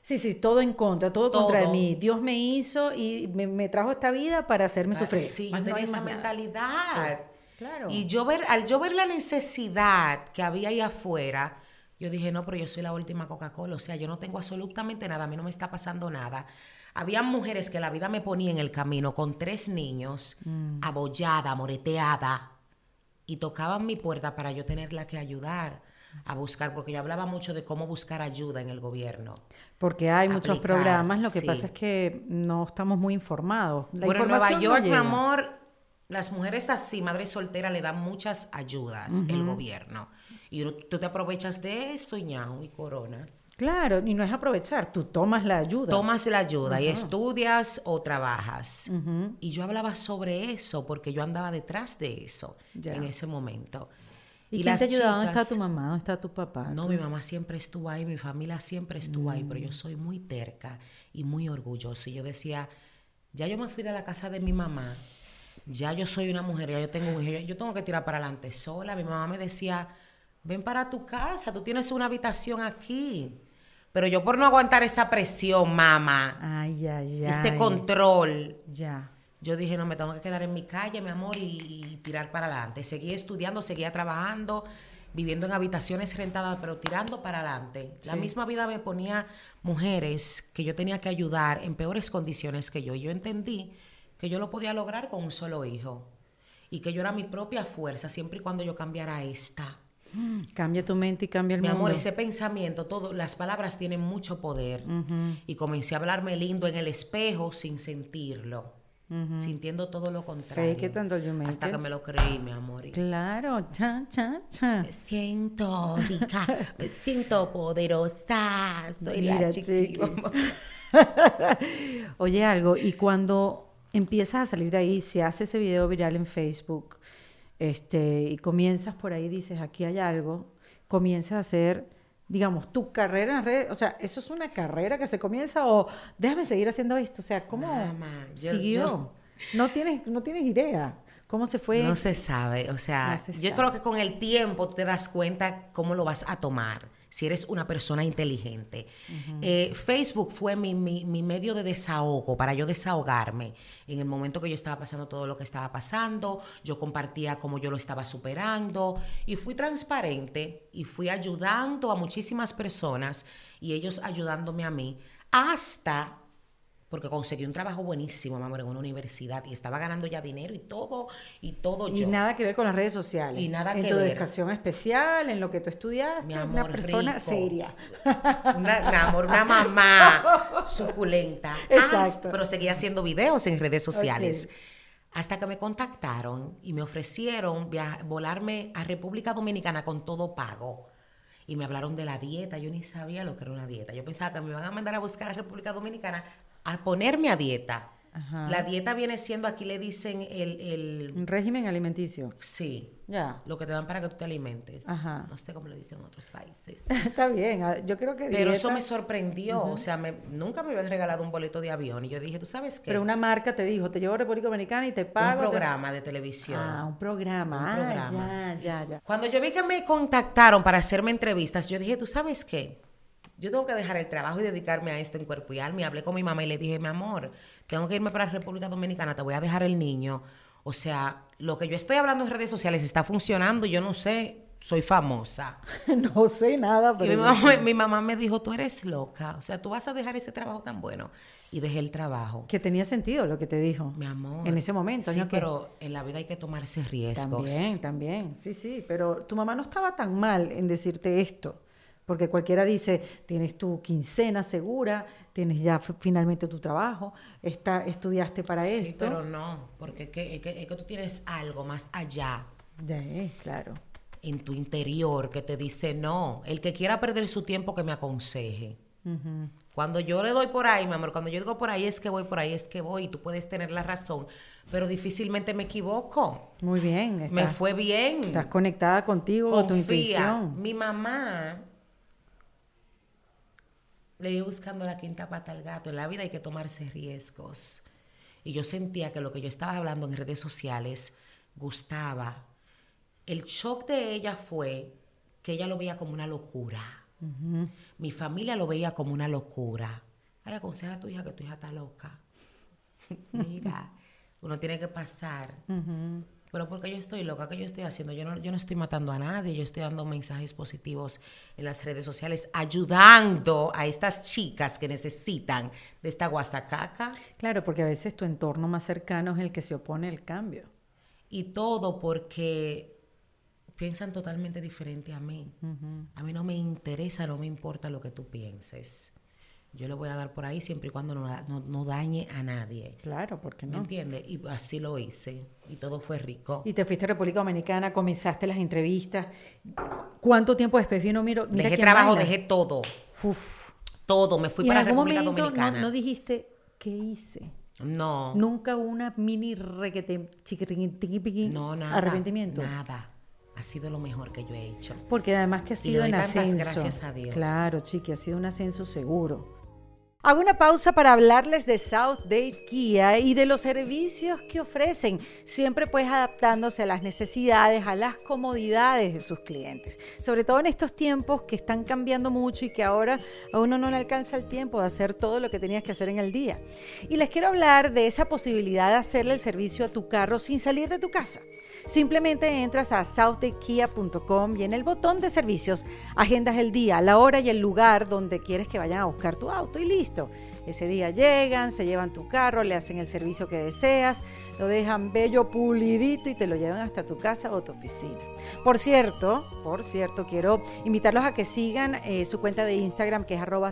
A: Sí, sí, todo en contra, todo, contra de mí. Dios me hizo y me, me trajo esta vida para hacerme sufrir.
B: Sí, yo
A: no
B: tenía esa
A: nada.
B: mentalidad.
A: Claro.
B: Y yo ver, al yo ver la necesidad que había ahí afuera, yo dije, no, pero yo soy la última Coca-Cola, o sea, yo no tengo absolutamente nada, a mí no me está pasando nada. Había mujeres que la vida me ponía en el camino con tres niños,
A: Mm.
B: abollada, moreteada, y tocaban mi puerta para yo tenerla que ayudar a buscar, porque yo hablaba mucho de cómo buscar ayuda en el gobierno.
A: Porque hay muchos programas, lo que
B: sí.
A: pasa es que no estamos muy informados. La
B: bueno, en Nueva
A: no
B: York, mi amor, las mujeres así, madres solteras, le dan muchas ayudas el gobierno. Y tú te aprovechas de eso, y ñau, y coronas.
A: Claro, y no es aprovechar, tú tomas la ayuda.
B: Tomas la ayuda y estudias o trabajas. Y yo hablaba sobre eso porque yo andaba detrás de eso
A: Ya.
B: en ese momento.
A: ¿Y, quién
B: las
A: te ayuda? ¿Dónde está tu mamá? ¿Dónde está tu papá?
B: No, mi mamá siempre estuvo ahí, mi familia siempre estuvo ahí, pero yo soy muy terca y muy orgullosa. Y yo decía, ya yo me fui de la casa de mi mamá, ya yo soy una mujer, ya yo tengo un hijo, yo, tengo que tirar para adelante sola. Mi mamá me decía, ven para tu casa, tú tienes una habitación aquí. Pero yo por no aguantar esa presión, mamá,
A: Ay, ay, ay.
B: ese control,
A: Ya.
B: Yo dije, no, me tengo que quedar en mi calle, mi amor, y, y tirar para adelante. Seguí estudiando, seguía trabajando, viviendo en habitaciones rentadas, pero tirando para adelante. La misma vida me ponía mujeres que yo tenía que ayudar en peores condiciones que yo. Y yo entendí que yo lo podía lograr con un solo hijo. Y que yo era mi propia fuerza, siempre y cuando yo cambiara esta.
A: Cambia tu mente y cambia el
B: Mi
A: mundo.
B: amor, ese pensamiento, todo, las palabras tienen mucho poder. Y comencé a hablarme lindo en el espejo sin sentirlo. Sintiendo todo lo contrario.
A: Fake it until you make
B: Hasta
A: it.
B: que me lo creí, mi amor.
A: Claro, cha, cha, cha.
B: Me siento rica, me siento poderosa. Soy
A: Mira,
B: la chiqui.
A: chiqui. Oye, algo, y cuando empiezas a salir de ahí, se hace ese video viral en Facebook, este, y comienzas por ahí, dices, aquí hay algo, comienzas a hacer, digamos, tu carrera en redes, o sea, ¿eso es una carrera que se comienza o déjame seguir haciendo esto? O sea, ¿cómo
B: yo-
A: siguió?
B: yo-
A: No tienes, no tienes idea. ¿Cómo se fue?
B: No se sabe, o sea,
A: No se
B: yo
A: sabe.
B: creo que con el tiempo te das cuenta cómo lo vas a tomar, si eres una persona inteligente. Eh, Facebook fue mi, mi- mi medio de desahogo, para yo desahogarme. En el momento que yo estaba pasando todo lo que estaba pasando, yo compartía cómo yo lo estaba superando y fui transparente y fui ayudando a muchísimas personas y ellos ayudándome a mí hasta porque conseguí un trabajo buenísimo, mi amor, en una universidad y estaba ganando ya dinero y todo, y todo
A: Y
B: yo.
A: nada que ver con las redes sociales.
B: Y nada
A: en
B: que
A: tu
B: ver.
A: educación especial, en lo que tú estudiaste,
B: Mi
A: una
B: amor,
A: persona
B: rico.
A: seria.
B: Una, mi amor, una mamá suculenta.
A: Exacto.
B: Ah, pero seguía haciendo videos en redes sociales. Hasta que me contactaron y me ofrecieron volarme a República Dominicana con todo pago. Y me hablaron de la dieta. Yo ni sabía lo que era una dieta. Yo pensaba que me iban a mandar a buscar a República Dominicana a ponerme a dieta. La dieta viene siendo, aquí le dicen el, el...
A: Un régimen alimenticio.
B: Sí.
A: Ya.
B: Lo que te dan para que tú te alimentes.
A: Ajá.
B: No sé cómo le dicen en otros países.
A: Está bien, ah, yo creo que
B: Pero eso me sorprendió, o sea, me, nunca me habían regalado un boleto de avión y yo dije, ¿tú sabes qué?
A: Pero una marca te dijo, te llevo a República Dominicana y te pago.
B: Un programa de televisión.
A: Ah, un programa. Un ah, programa. ya, ya, ya.
B: Cuando yo vi que me contactaron para hacerme entrevistas, yo dije, ¿tú sabes qué? Yo tengo que dejar el trabajo y dedicarme a esto en cuerpo y alma. Y hablé con mi mamá y le dije, mi amor, tengo que irme para la República Dominicana, te voy a dejar el niño. O sea, lo que yo estoy hablando en redes sociales está funcionando, yo no sé, soy famosa.
A: no sé nada, pero...
B: mi mamá, me dijo, tú eres loca, o sea, tú vas a dejar ese trabajo tan bueno. Y dejé el trabajo.
A: Que tenía sentido lo que te dijo.
B: Mi amor.
A: En ese momento.
B: Sí, pero en la vida hay que tomarse riesgos.
A: También, también, sí, sí, pero tu mamá no estaba tan mal en decirte esto. Porque cualquiera dice, tienes tu quincena segura, tienes ya finalmente tu trabajo, está, estudiaste para
B: sí,
A: esto.
B: pero no, porque es que, es que, tú tienes algo más allá.
A: De, claro.
B: En tu interior que te dice, no, el que quiera perder su tiempo que me aconseje. Cuando yo le doy por ahí, mi amor, cuando yo digo por ahí es que voy, por ahí es que voy, y tú puedes tener la razón, pero difícilmente me equivoco.
A: Muy bien.
B: me fue bien.
A: Estás conectada contigo, con tu intuición.
B: Mi mamá le iba buscando la quinta pata al gato. En la vida hay que tomarse riesgos. Y yo sentía que lo que yo estaba hablando en redes sociales gustaba. El shock de ella fue que ella lo veía como una locura. Mi familia lo veía como una locura. Ay, aconseja a tu hija que tu hija está loca. Mira, uno tiene que pasar pero porque yo estoy loca, ¿qué yo estoy haciendo? Yo no, yo no estoy matando a nadie, yo estoy dando mensajes positivos en las redes sociales, ayudando a estas chicas que necesitan de esta guasacaca.
A: Claro, porque a veces tu entorno más cercano es el que se opone al cambio.
B: Y todo porque piensan totalmente diferente a mí. A mí no me interesa, no me importa lo que tú pienses yo le voy a dar por ahí siempre y cuando no, dañe a nadie.
A: Claro, porque no?
B: ¿Me entiendes? Y así lo hice. Y todo fue rico.
A: Y te fuiste a República Dominicana, comenzaste las entrevistas. ¿Cuánto tiempo después vino? Miro,
B: mira dejé trabajo, dejé todo. Uf. Todo. Me fui para la República Dominicana.
A: No, dijiste, ¿qué hice?
B: No.
A: Nunca una mini requete chiquitín
B: No, nada.
A: Arrepentimiento.
B: Nada ha sido lo mejor que yo he hecho.
A: Porque además que ha sido en ascenso.
B: gracias a Dios.
A: Claro, chiqui, ha sido un ascenso seguro. Hago una pausa para hablarles de South Date Kia y de los servicios que ofrecen, siempre pues adaptándose a las necesidades, a las comodidades de sus clientes. Sobre todo en estos tiempos que están cambiando mucho y que ahora a uno no le alcanza el tiempo de hacer todo lo que tenías que hacer en el día. Y les quiero hablar de esa posibilidad de hacerle el servicio a tu carro sin salir de tu casa. Simplemente entras a southdaykia.com y en el botón de servicios agendas el día, la hora y el lugar donde quieres que vayan a buscar tu auto y listo. Ese día llegan, se llevan tu carro, le hacen el servicio que deseas, lo dejan bello, pulidito y te lo llevan hasta tu casa o tu oficina. Por cierto, por cierto, quiero invitarlos a que sigan eh, su cuenta de Instagram que es arroba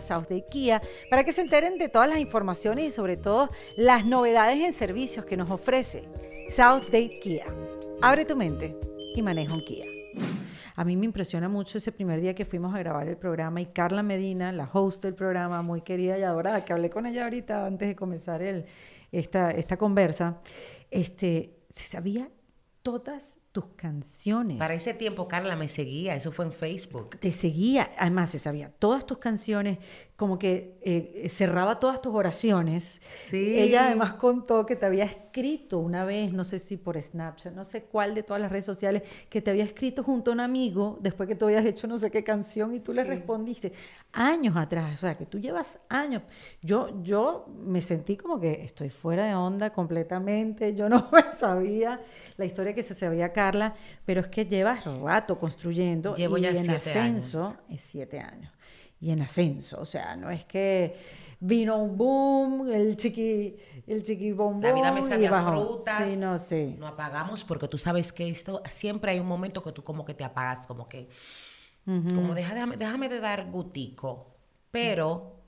A: Kia para que se enteren de todas las informaciones y sobre todo las novedades en servicios que nos ofrece South. Abre tu mente y maneja un Kia. A mí me impresiona mucho ese primer día que fuimos a grabar el programa y Carla Medina, la host del programa, muy querida y adorada, que hablé con ella ahorita antes de comenzar esta, esta conversa, este, se sabía todas tus canciones.
B: Para ese tiempo Carla me seguía, eso fue en Facebook.
A: Te seguía, además se sabía todas tus canciones, como que eh, cerraba todas tus oraciones.
B: Sí.
A: Ella además contó que te había escrito una vez, no sé si por Snapchat, no sé cuál de todas las redes sociales, que te había escrito junto a un amigo después que tú habías hecho no sé qué canción y tú le respondiste años atrás, o sea, que tú llevas años. Yo, yo me sentí como que estoy fuera de onda completamente, yo no sabía la historia que se sabía Pero es que llevas rato construyendo
B: Llevo y ya
A: en
B: ascenso
A: es siete años y en ascenso. O sea, no es que vino un boom, el chiqui, el chiqui bombón.
B: La vida me sabía frutas.
A: Sí, no, sí.
B: No apagamos porque tú sabes que esto, siempre hay un momento que tú como que te apagas, como que, como déjame, déjame de dar gutico. Pero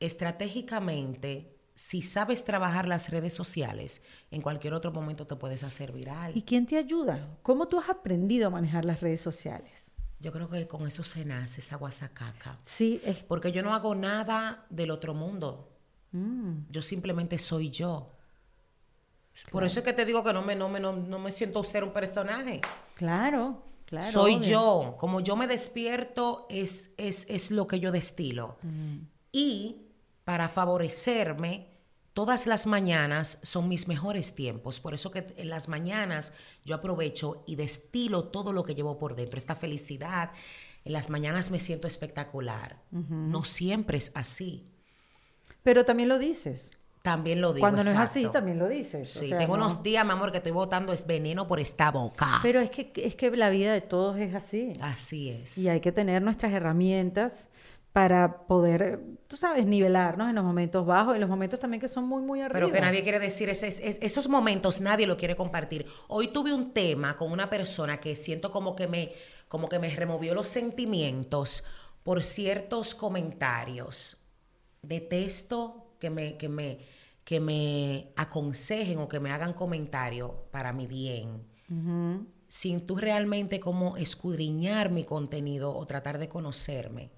B: estratégicamente, si sabes trabajar las redes sociales, en cualquier otro momento te puedes hacer viral.
A: ¿Y quién te ayuda? ¿Cómo tú has aprendido a manejar las redes sociales?
B: Yo creo que con eso se nace esa guasacaca.
A: Sí,
B: Porque yo no hago nada del otro mundo. Mm. Yo simplemente soy yo. Por eso es que te digo que no me, no me, no, me siento ser un personaje.
A: Claro, claro.
B: Soy yo. Como yo me despierto, es, es, es lo que yo destilo. Y para favorecerme, todas las mañanas son mis mejores tiempos. Por eso que en las mañanas yo aprovecho y destilo todo lo que llevo por dentro. Esta felicidad. En las mañanas me siento espectacular. No siempre es así.
A: Pero también lo dices.
B: También lo digo.
A: Cuando no es así, también lo dices.
B: Sí, tengo unos días, mi amor, que estoy botando es veneno por esta boca.
A: Pero es que, es que la vida de todos es así.
B: Así es.
A: Y hay que tener nuestras herramientas para poder, tú sabes, nivelarnos en los momentos bajos, en los momentos también que son muy, muy arriba.
B: Pero que nadie quiere decir, esos momentos nadie lo quiere compartir. Hoy tuve un tema con una persona que siento como que me, como que me removió los sentimientos por ciertos comentarios. Detesto que me, que me, que me aconsejen o que me hagan comentarios para mi bien, sin tú realmente como escudriñar mi contenido o tratar de conocerme.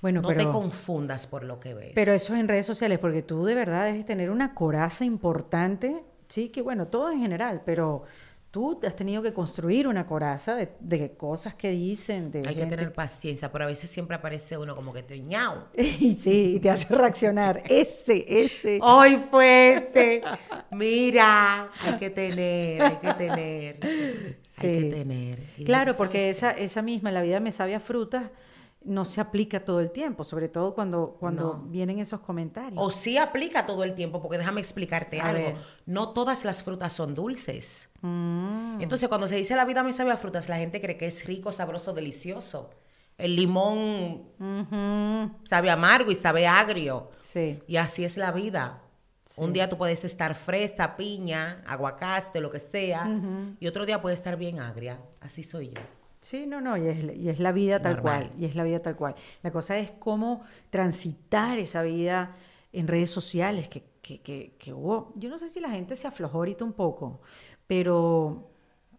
B: Bueno, no te confundas por lo que ves.
A: Pero eso es en redes sociales, porque tú de verdad debes tener una coraza importante, sí, que bueno, todo en general, pero tú has tenido que construir una coraza de, cosas que dicen. De
B: Hay que tener paciencia, pero a veces siempre aparece uno como que te ñao.
A: y sí, y te hace reaccionar. ese, ese.
B: Hoy fue este. Mira, hay que tener, hay que tener. Hay que tener.
A: claro, porque esa, esa misma, la vida me sabía frutas no se aplica todo el tiempo, sobre todo cuando, cuando vienen esos comentarios.
B: O sí aplica todo el tiempo, porque déjame explicarte algo. No todas las frutas son dulces. Mm. Entonces, cuando se dice la vida me sabe a frutas, la gente cree que es rico, sabroso, delicioso. El limón sabe amargo y sabe agrio. Sí. Y así es la vida. Un día tú puedes estar fresa, piña, aguacate, lo que sea, y otro día puede estar bien agria. Así soy yo.
A: Sí, no, no, y es, la vida tal cual, y es la vida tal cual. La cosa es cómo transitar esa vida en redes sociales, que, que, que, hubo, yo no sé si la gente se aflojó ahorita un poco, pero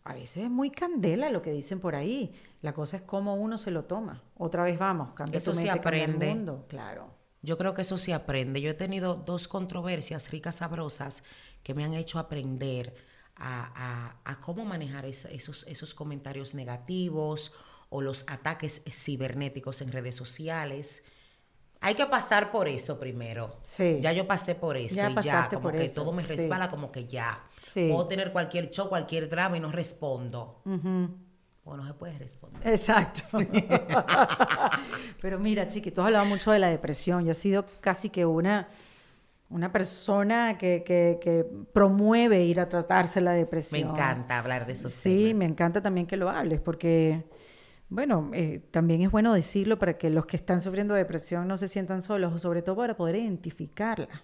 A: a veces es muy candela lo que dicen por ahí. La cosa es cómo uno se lo toma. Otra vez vamos, cambia
B: eso se aprende.
A: El mundo, claro.
B: Yo creo que eso se aprende. Yo he tenido dos controversias ricas, sabrosas, que me han hecho aprender a, cómo manejar esos, esos comentarios negativos o los ataques cibernéticos en redes sociales. Hay que pasar por eso primero. Sí. Ya yo pasé por eso ya y ya, como que todo me resbala, como que ya. Puedo tener cualquier show, cualquier drama y no respondo. O no se puede responder.
A: Exacto. Pero mira, Chiqui, tú has hablado mucho de la depresión y ha sido casi que una una persona que, que, promueve ir a tratarse la depresión.
B: Me encanta hablar de eso.
A: Sí, me encanta también que lo hables, porque, bueno, eh, también es bueno decirlo para que los que están sufriendo depresión no se sientan solos, o sobre todo para poder identificarla.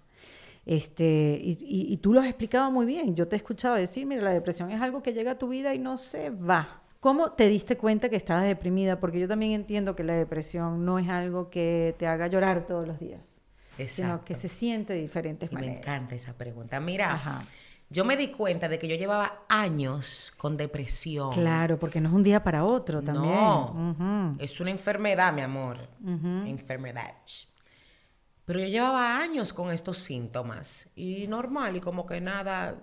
A: Este, y, y, tú lo has explicado muy bien. Yo te he escuchado decir, mira, la depresión es algo que llega a tu vida y no se va. ¿Cómo te diste cuenta que estabas deprimida? Porque yo también entiendo que la depresión no es algo que te haga llorar todos los días sino que se siente de diferentes maneras.
B: Me encanta esa pregunta. Mira, yo me di cuenta de que yo llevaba años con depresión.
A: Claro, porque no es un día para otro también.
B: No, es una enfermedad, mi amor. Enfermedad. Pero yo llevaba años con estos síntomas y normal y como que nada,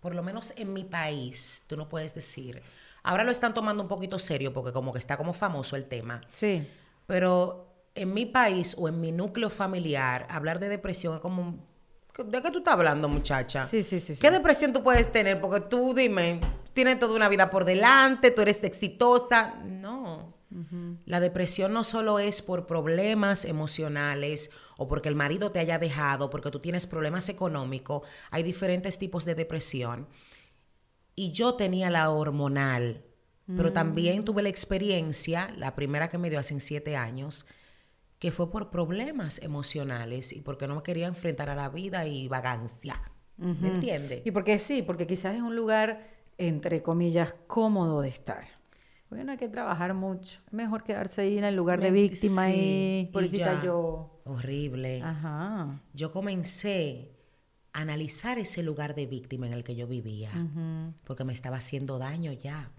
B: por lo menos en mi país, tú no puedes decir. Ahora lo están tomando un poquito serio porque como que está como famoso el tema. Sí. Pero en mi país o en mi núcleo familiar, hablar de depresión es como... ¿De qué tú estás hablando, muchacha? Sí, sí, sí. ¿Qué depresión tú puedes tener? Porque tú, dime, tienes toda una vida por delante, tú eres exitosa. No. La depresión no solo es por problemas emocionales o porque el marido te haya dejado, porque tú tienes problemas económicos. Hay diferentes tipos de depresión. Y yo tenía la hormonal, pero mm. también tuve la experiencia, la primera que me dio hace siete años, que fue por problemas emocionales y porque no me quería enfrentar a la vida y vagancia. ¿Me entiendes?
A: Y porque sí, porque quizás es un lugar, entre comillas, cómodo de estar. Bueno, hay que trabajar mucho. Es mejor quedarse ahí en el lugar de víctima y eso yo.
B: Horrible. Ajá. Yo comencé a analizar ese lugar de víctima en el que yo vivía, porque me estaba haciendo daño ya.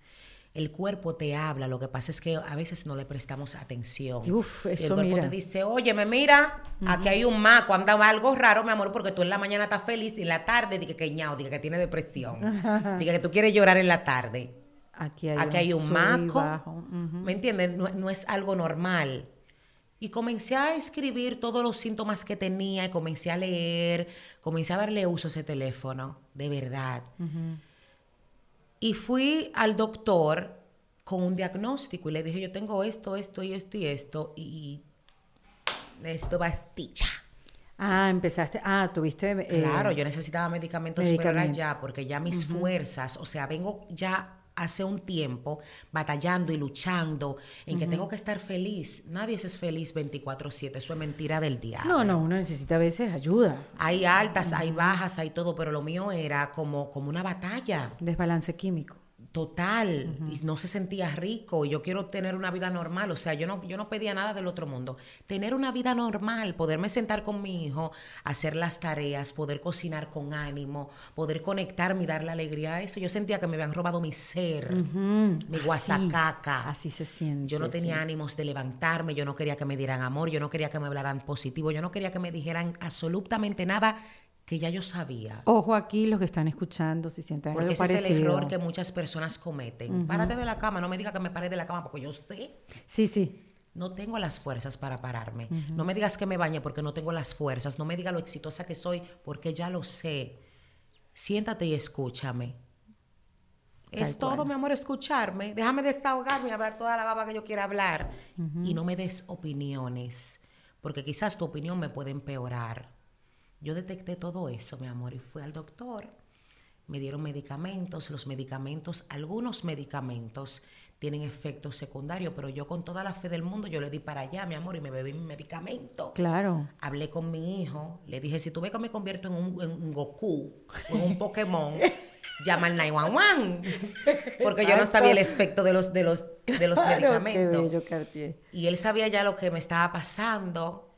B: El cuerpo te habla, lo que pasa es que a veces no le prestamos atención.
A: Uf,
B: Y el cuerpo
A: mira.
B: te dice, oye, me mira, aquí hay un maco, anda algo raro, mi amor, porque tú en la mañana estás feliz y en la tarde diga que ñao, diga que tiene depresión, diga que tú quieres llorar en la tarde.
A: Aquí hay
B: Aquí hay un
A: sub y
B: maco. ¿me entiendes? No, no es algo normal. Y comencé a escribir todos los síntomas que tenía y comencé a leer, comencé a darle uso a ese teléfono, de verdad. Y fui al doctor con un diagnóstico y le dije, yo tengo esto, esto y esto y esto, y esto pastilla.
A: Ah, empezaste. Ah, tuviste. eh,
B: Claro, yo necesitaba medicamentos,
A: medicamento.
B: ya, porque ya mis fuerzas, o sea, vengo ya hace un tiempo batallando y luchando en que tengo que estar feliz. Nadie es feliz 24/7, eso es mentira del diablo.
A: No, no, uno necesita a veces ayuda.
B: Hay altas, hay bajas, hay todo, pero lo mío era como, como una batalla
A: Desbalance químico.
B: Total y no se sentía rico. y Yo quiero tener una vida normal, o sea, yo no, yo no pedía nada del otro mundo. Tener una vida normal, poderme sentar con mi hijo, hacer las tareas, poder cocinar con ánimo, poder conectarme y darle alegría a eso. Yo sentía que me habían robado mi ser, mi guasacaca.
A: Así se siente.
B: Yo no tenía
A: sí.
B: ánimos de levantarme, yo no quería que me dieran amor, yo no quería que me hablaran positivo, yo no quería que me dijeran absolutamente nada que ya yo sabía.
A: Ojo aquí, los que están escuchando, si sienten
B: Porque
A: algo
B: ese es el error que muchas personas cometen. Párate de la cama, no me diga que me pare de la cama porque yo sé,
A: Sí, sí.
B: no tengo las fuerzas para pararme. No me digas que me bañe porque no tengo las fuerzas. No me diga lo exitosa que soy porque ya lo sé. Siéntate y escúchame. Es todo,
A: cual.
B: mi amor, escucharme. Déjame desahogarme y hablar toda la baba que yo quiera hablar. Y no me des opiniones, porque quizás tu opinión me puede empeorar. Yo detecté todo eso, mi amor, y fui al doctor. Me dieron medicamentos. Los medicamentos, algunos medicamentos tienen efectos secundarios, pero yo con toda la fe del mundo, yo le di para allá, mi amor, y me bebí mi medicamento.
A: Claro.
B: Hablé con mi hijo, le dije, si tú ves que me convierto en un, en un Goku en un Pokémon, llama al 911. Porque yo no
A: Exacto.
B: sabía el efecto de los, de los, de los
A: Claro, qué
B: medicamentos.
A: bello.
B: Y él sabía ya lo que me estaba pasando.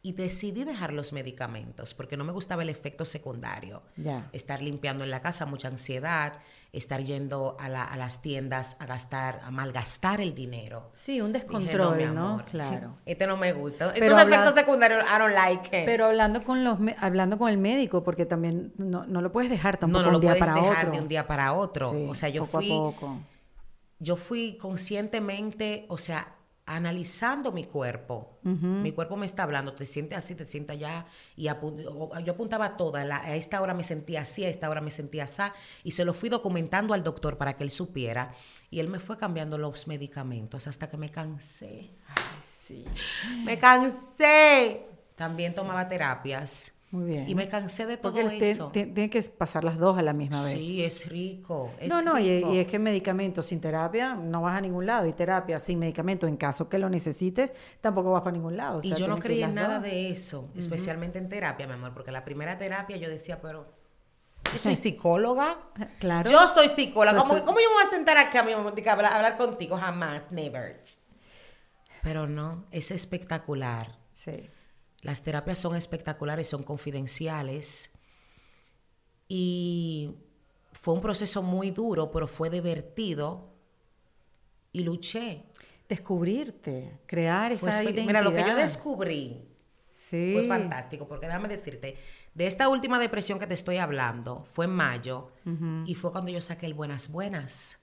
B: Y decidí dejar los medicamentos porque no me gustaba el efecto secundario. Estar limpiando en la casa, mucha ansiedad, estar yendo a, la- a las tiendas a gastar, a malgastar el dinero.
A: Sí, un
B: Dije,
A: descontrol,
B: mi
A: ¿no? Claro.
B: Este no me gusta.
A: Pero
B: Estos efectos secundarios, I don't like it.
A: Pero hablando con los hablando con el médico, porque también no, no lo puedes dejar
B: no,
A: tampoco
B: no lo
A: un día
B: puedes
A: para
B: dejar
A: otro.
B: de un día para otro.
A: Sí,
B: o sea, yo
A: poco
B: fui,
A: a poco.
B: yo fui conscientemente, o sea, analizando mi cuerpo. Mi cuerpo me está hablando, te sientes así, te sientes allá. Y apu- yo apuntaba toda, la- a esta hora me sentía así, a esta hora me sentía así. Y se lo fui documentando al doctor para que él supiera. Y él me fue cambiando los medicamentos hasta que me cansé.
A: Ay, sí.
B: Me cansé. También tomaba terapias.
A: Muy bien.
B: Y me cansé de todo
A: Porque
B: eso.
A: te- tiene que pasar las dos a la misma vez.
B: Sí, es rico. es
A: no, no, y,
B: rico.
A: y es que medicamentos sin terapia no vas a ningún lado. Y terapia sin medicamento, en caso que lo necesites, tampoco vas para ningún lado. O
B: Y yo no
A: tienen
B: creía en nada
A: dos.
B: de eso, especialmente en terapia, mi amor, porque la primera terapia yo decía, pero yo soy psicóloga.
A: Claro.
B: Yo soy psicóloga. ¿Cómo,
A: tú-
B: cómo yo me voy a sentar aquí a mi mamá a hablar, hablar contigo? Jamás, never. Pero no, es espectacular.
A: Sí.
B: Las terapias son espectaculares, son confidenciales. Y fue un proceso muy duro, pero fue divertido. Y luché.
A: Descubrirte, crear
B: Fue
A: esa
B: espe-
A: identidad.
B: Mira, lo que yo descubrí
A: sí.
B: fue fantástico, porque déjame decirte, de esta última depresión que te estoy hablando, fue en mayo, y fue cuando yo saqué el Buenas Buenas.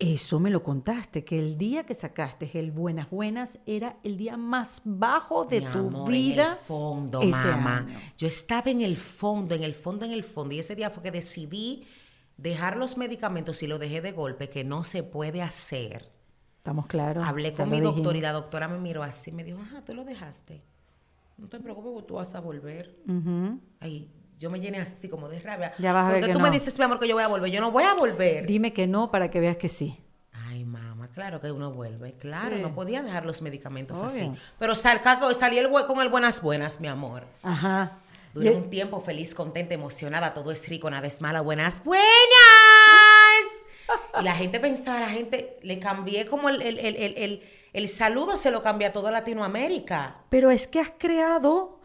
A: Eso me lo contaste, que el día que sacaste el Buenas Buenas era el día más bajo de
B: Mi
A: tu
B: amor, en
A: vida.
B: el fondo, mamá. Yo estaba en el fondo, en el fondo, en el fondo, y ese día fue que decidí dejar los medicamentos y lo dejé de golpe, que no se puede hacer.
A: Estamos claros.
B: Hablé con mi doctor y la doctora me miró así y me dijo, ajá, tú lo dejaste. No te preocupes, tú vas a volver.
A: Ujú.
B: Ay, yo me llené así como de rabia.
A: Ya vas a ver
B: Porque
A: que
B: tú me dices, mi amor, que yo voy a volver. Yo no voy a volver.
A: Dime que no para que veas que sí.
B: Ay, mamá, claro que uno vuelve. Claro,
A: Sí.
B: no podía dejar los medicamentos así. Pero sal- salí el con el buenas buenas, mi amor.
A: Ajá.
B: Duré
A: Y-
B: un tiempo feliz, contenta, emocionada, todo es rico, nada es mala, buenas buenas. Y la gente pensaba, la gente, le cambié como el, el, el, el, el- el saludo, se lo cambié a toda Latinoamérica.
A: Pero es que has creado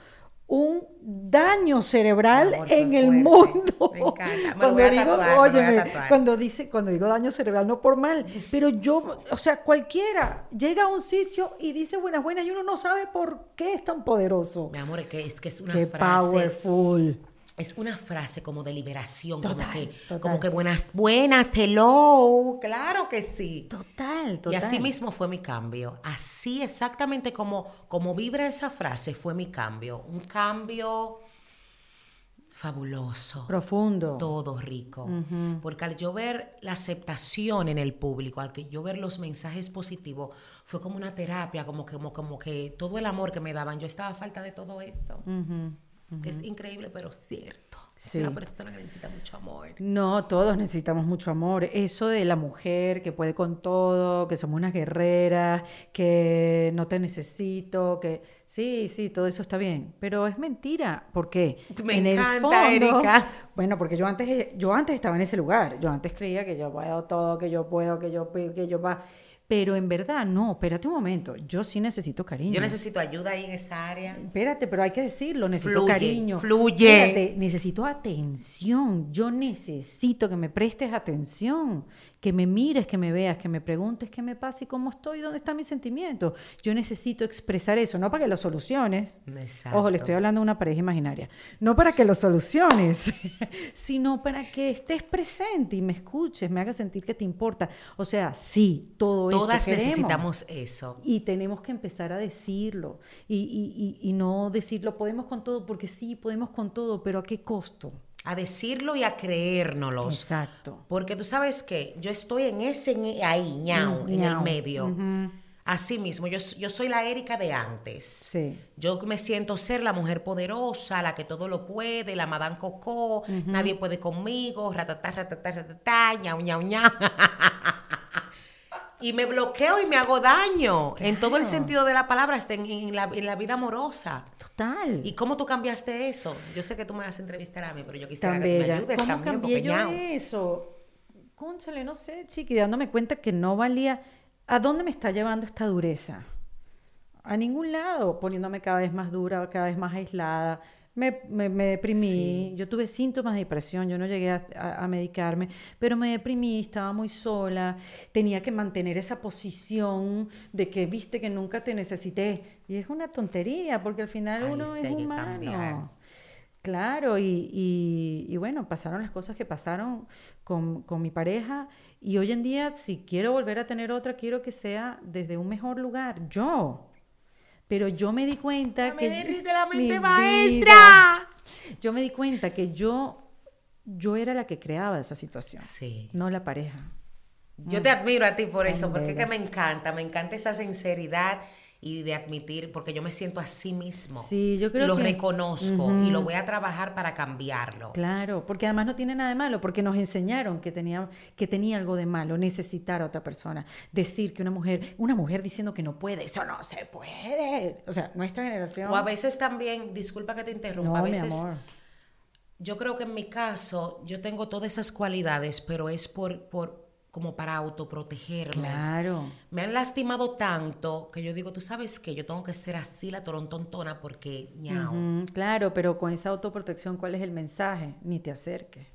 A: un daño cerebral en el mundo.
B: Me encanta. Me
A: cuando
B: voy a
A: digo,
B: tatuar, me voy a
A: óyeme,
B: tatuar.
A: cuando dice, cuando digo daño cerebral, no por mal, pero yo, o sea, cualquiera llega a un sitio y dice buenas, buenas, y uno no sabe por qué es tan poderoso.
B: Mi amor, es que es, que es una
A: Qué
B: frase.
A: powerful.
B: Es una frase como de liberación, como que,
A: total.
B: como que buenas, buenas, hello. Claro que sí.
A: Total, total.
B: Y así mismo fue mi cambio. Así exactamente como, como vibra esa frase fue mi cambio. Un cambio fabuloso.
A: Profundo.
B: Todo rico. Porque al yo ver la aceptación en el público, al que yo ver los mensajes positivos, fue como una terapia, como que, como, como que todo el amor que me daban, yo estaba a falta de todo esto. Es increíble, pero cierto.
A: Sí.
B: Es una persona que necesita mucho amor.
A: No, todos necesitamos mucho amor. Eso de la mujer que puede con todo, que somos unas guerreras, que no te necesito, que sí, sí, todo eso está bien, pero es mentira. ¿Por qué?
B: Me encanta, Erika.
A: Bueno, porque yo antes, yo antes estaba en ese lugar. Yo antes creía que yo puedo todo, que yo puedo, que yo, que yo va. Pero en verdad, no, espérate un momento. Yo sí necesito cariño.
B: Yo necesito ayuda ahí en esa área.
A: Espérate, pero hay que decirlo, necesito
B: Fluye,
A: cariño.
B: fluye.
A: Espérate, necesito atención. Yo necesito que me prestes atención, que me mires, que me veas, que me preguntes qué me pasa y cómo estoy, dónde están mis sentimientos. Yo necesito expresar eso, no para que lo soluciones.
B: Exacto.
A: Ojo, le estoy hablando de una pareja imaginaria. No para que lo soluciones, sino para que estés presente y me escuches, me hagas sentir que te importa. O sea, sí, todo eso
B: Todas necesitamos eso.
A: Y tenemos que empezar a decirlo. Y, y- y- y no decirlo, podemos con todo, porque sí, podemos con todo, pero ¿a qué costo?
B: A decirlo y a creérnoslos.
A: Exacto.
B: Porque tú sabes que yo estoy en ese, en- ahí, ñau,
A: Mm,
B: en el medio. Así mismo, yo, yo soy la Erika de antes.
A: Sí.
B: Yo me siento ser la mujer poderosa, la que todo lo puede, la Madame Coco, nadie puede conmigo, ratatá, ratatá, ratatá, ñau, ñau, ñau. y me bloqueo y me hago daño en todo el sentido de la palabra, hasta en, en la, en la vida amorosa.
A: Total.
B: ¿Y cómo tú cambiaste eso? Yo sé que tú me vas a entrevistar a mí, pero yo quisiera que tú me ayudes
A: ¿Cómo
B: también,
A: cambié yo eso? Cónchale, no sé, chiqui, dándome cuenta que no valía. ¿A dónde me está llevando esta dureza? A ningún lado, poniéndome cada vez más dura, cada vez más aislada. Me, me- me deprimí, yo tuve síntomas de depresión, yo no llegué a, a- a medicarme, pero me deprimí, estaba muy sola, tenía que mantener esa posición de que viste que nunca te necesité. Y es una tontería, porque al final uno es humano.
B: cambiar.
A: Claro, y, y- y bueno, pasaron las cosas que pasaron con, con mi pareja y hoy en día si quiero volver a tener otra, quiero que sea desde un mejor lugar, yo. Pero yo me di cuenta
B: Ya
A: que...
B: me derrite la mente
A: vida,
B: maestra.
A: yo me di cuenta que yo, yo era la que creaba esa situación,
B: Sí.
A: no la pareja.
B: Yo te admiro a ti por eso, porque es que me encanta, me encanta esa sinceridad y de admitir, porque yo me siento así mismo.
A: Sí, yo creo
B: y lo
A: que-
B: reconozco y lo voy a trabajar para cambiarlo.
A: Claro, porque además no tiene nada de malo, porque nos enseñaron que tenía, que tenía algo de malo, necesitar a otra persona. Decir que una mujer, una mujer diciendo que no puede, eso no se puede. O sea, nuestra generación.
B: O a veces también, disculpa que te interrumpa,
A: no,
B: a
A: mi
B: veces
A: amor.
B: yo creo que en mi caso yo tengo todas esas cualidades, pero es por, por como para autoprotegerme.
A: Claro.
B: Me han lastimado tanto que yo digo, tú sabes que yo tengo que ser así la torontontona porque ñao.
A: Claro, pero con esa autoprotección, ¿cuál es el mensaje? Ni te acerques.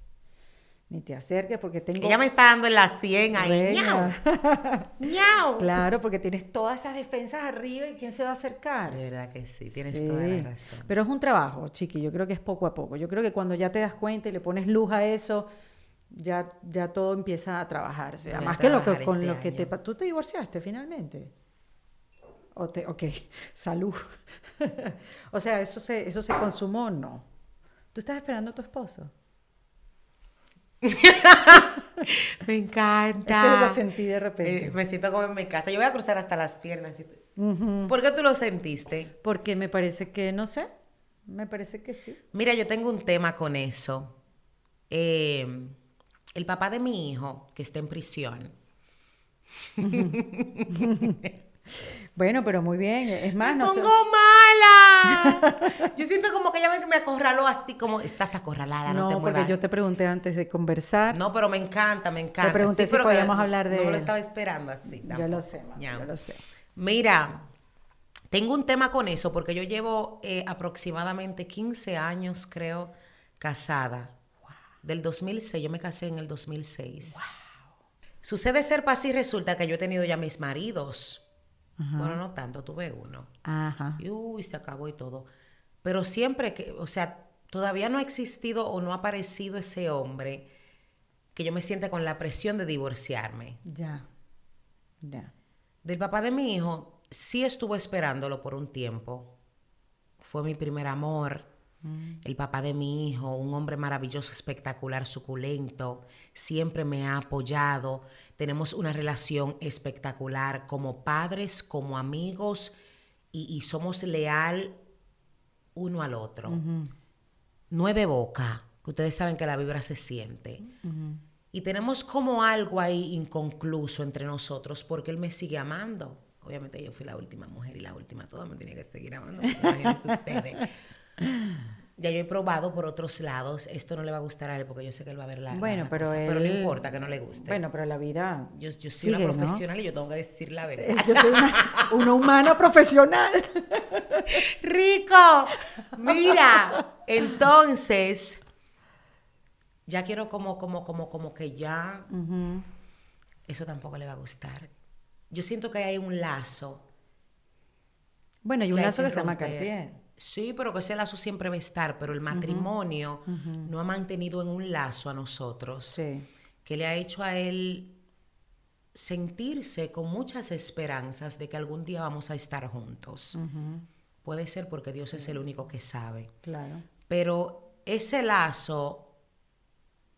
A: Ni te acerques porque tengo.
B: Ella me está dando en las 100 ahí. ñao. Ñao.
A: claro, porque tienes todas esas defensas arriba y ¿quién se va a acercar?
B: De verdad que sí, tienes
A: Sí,
B: toda la razón.
A: Pero es un trabajo, chiqui. Yo creo que es poco a poco. Yo creo que cuando ya te das cuenta y le pones luz a eso, ya, ya todo empieza a trabajarse. Además que lo que con
B: este
A: lo que te
B: año.
A: pa- tú te divorciaste finalmente. O te, ok, salud. o sea, eso se, eso se consumó, no. ¿Tú estás esperando a tu esposo?
B: Me encanta.
A: Es que lo sentí de repente.
B: Eh, me siento como en mi casa. Yo voy a cruzar hasta las piernas.
A: Ujú.
B: ¿Por qué tú lo sentiste?
A: Porque me parece que, no sé, me parece que sí.
B: Mira, yo tengo un tema con eso. Eh, el papá de mi hijo, que está en prisión,
A: Bueno, pero muy bien. Es más,
B: ¡Me
A: no
B: pongo mala! Yo siento como que ella me, me acorraló así, como estás acorralada, no,
A: No,
B: te
A: porque
B: muevas.
A: yo te pregunté antes de conversar.
B: No, pero me encanta, me encanta.
A: pregunté si podíamos hablar de
B: No me lo estaba esperando así.
A: yo lo sé,
B: Ñau.
A: yo lo sé.
B: Mira, Tengo un tema con eso porque yo llevo eh, aproximadamente 15 años, creo, casada. Del 2006, yo me casé en el 2006. Sucede ser para así, resulta que yo he tenido ya mis maridos. Bueno, no tanto, tuve uno.
A: Ajá.
B: Y uy, se acabó y todo. Pero siempre que, o sea, todavía no ha existido o no ha aparecido ese hombre que yo me sienta con la presión de divorciarme.
A: Ya. Ya.
B: Del papá de mi hijo, sí estuve esperándolo por un tiempo. Fue mi primer amor. El papá de mi hijo, un hombre maravilloso, espectacular, suculento, siempre me ha apoyado. Tenemos una relación espectacular como padres, como amigos y, somos leal uno al otro. Nueve boca, que ustedes saben que la vibra se siente. Y tenemos como algo ahí inconcluso entre nosotros porque él me sigue amando. Obviamente yo fui la última mujer y la última toda me tenía que seguir amando. ustedes. Ya yo he probado por otros lados. Esto no le va a gustar a él porque yo sé que él va a ver la.
A: Bueno, pero.
B: Pero no importa que no le guste.
A: Bueno, pero la vida.
B: Yo, yo soy una profesional y yo tengo que decir la verdad.
A: Yo soy una, humana profesional.
B: ¡Rico! Mira, entonces. Ya quiero como, como, como, como que ya. Eso tampoco le va a gustar. Yo siento que hay un lazo.
A: Bueno, hay un lazo que, se llama Cartier.
B: Sí, pero que ese lazo siempre va a estar, pero el matrimonio no ha mantenido en un lazo a nosotros que le ha hecho a él sentirse con muchas esperanzas de que algún día vamos a estar juntos. Puede ser porque Dios es el único que sabe.
A: Claro.
B: Pero ese lazo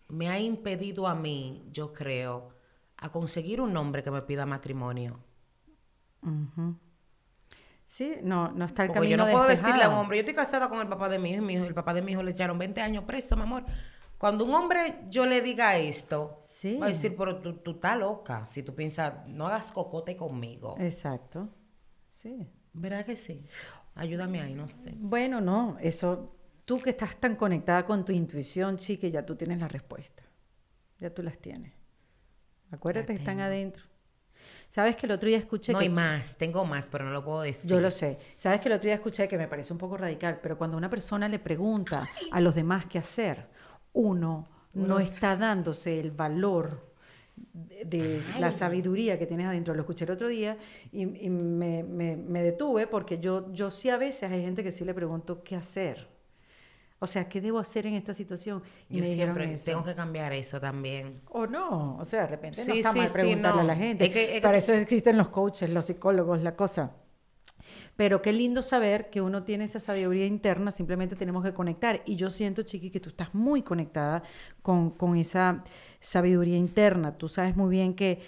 B: me ha impedido a mí, yo creo, a conseguir un hombre que me pida matrimonio.
A: Sí, no, no está el
B: Porque yo no puedo decirle a un hombre, yo estoy casada con el papá de mi hijo y mi hijo, el papá de mi hijo le echaron 20 años preso, mi amor. Cuando un hombre yo le diga esto, va a decir, pero tú, tú estás loca. Si tú piensas, no hagas cocote conmigo.
A: Exacto. Sí.
B: ¿Verdad que sí? Ayúdame ahí, no sé.
A: Bueno, no, eso, tú que estás tan conectada con tu intuición, sí, que ya tú tienes la respuesta. Ya tú las tienes. Acuérdate que están adentro. ¿Sabes que el otro día escuché
B: no
A: que...
B: hay más, tengo más, pero no lo puedo decir.
A: Yo lo sé. ¿Sabes que el otro día escuché que me parece un poco radical, pero cuando una persona le pregunta a los demás qué hacer, uno, no está dándose el valor de, la sabiduría que tienes adentro. Lo escuché el otro día y, me, me, detuve porque yo, yo sí a veces hay gente que sí le pregunto qué hacer. O sea, ¿qué debo hacer en esta situación?
B: Y Yo siempre tengo que cambiar eso también.
A: O no, o sea, de repente no está mal preguntarle a la gente. Para eso existen los coaches, los psicólogos, la cosa. Pero qué lindo saber que uno tiene esa sabiduría interna, simplemente tenemos que conectar. Y yo siento, Chiqui, que tú estás muy conectada con, con esa sabiduría interna. Tú sabes muy bien que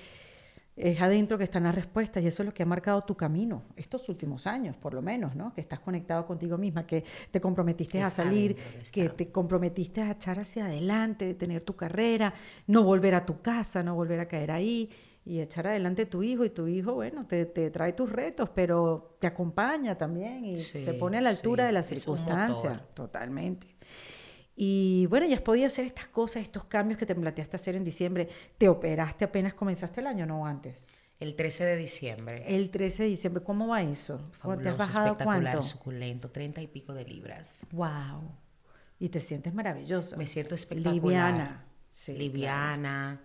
A: es adentro que están las respuestas y eso es lo que ha marcado tu camino estos últimos años, por lo menos, ¿no? Que estás conectado contigo misma, que te comprometiste a salir, que te comprometiste a echar hacia adelante, de tener tu carrera, no volver a tu casa, no volver a caer ahí y echar adelante tu hijo y tu hijo, bueno, te, trae tus retos, pero te acompaña también y se pone a la altura de las circunstancias, totalmente. Y bueno, ya has podido hacer estas cosas, estos cambios que te planteaste hacer en diciembre. ¿Te operaste apenas comenzaste el año, no antes?
B: El 13 de diciembre.
A: El 13 de diciembre, ¿cómo va eso?
B: Fabuloso, ¿Te has bajado espectacular, cuánto? suculento, 30 y pico de libras.
A: Wow. Y te sientes maravilloso.
B: Me siento espectacular. Liviana. Sí, Liviana.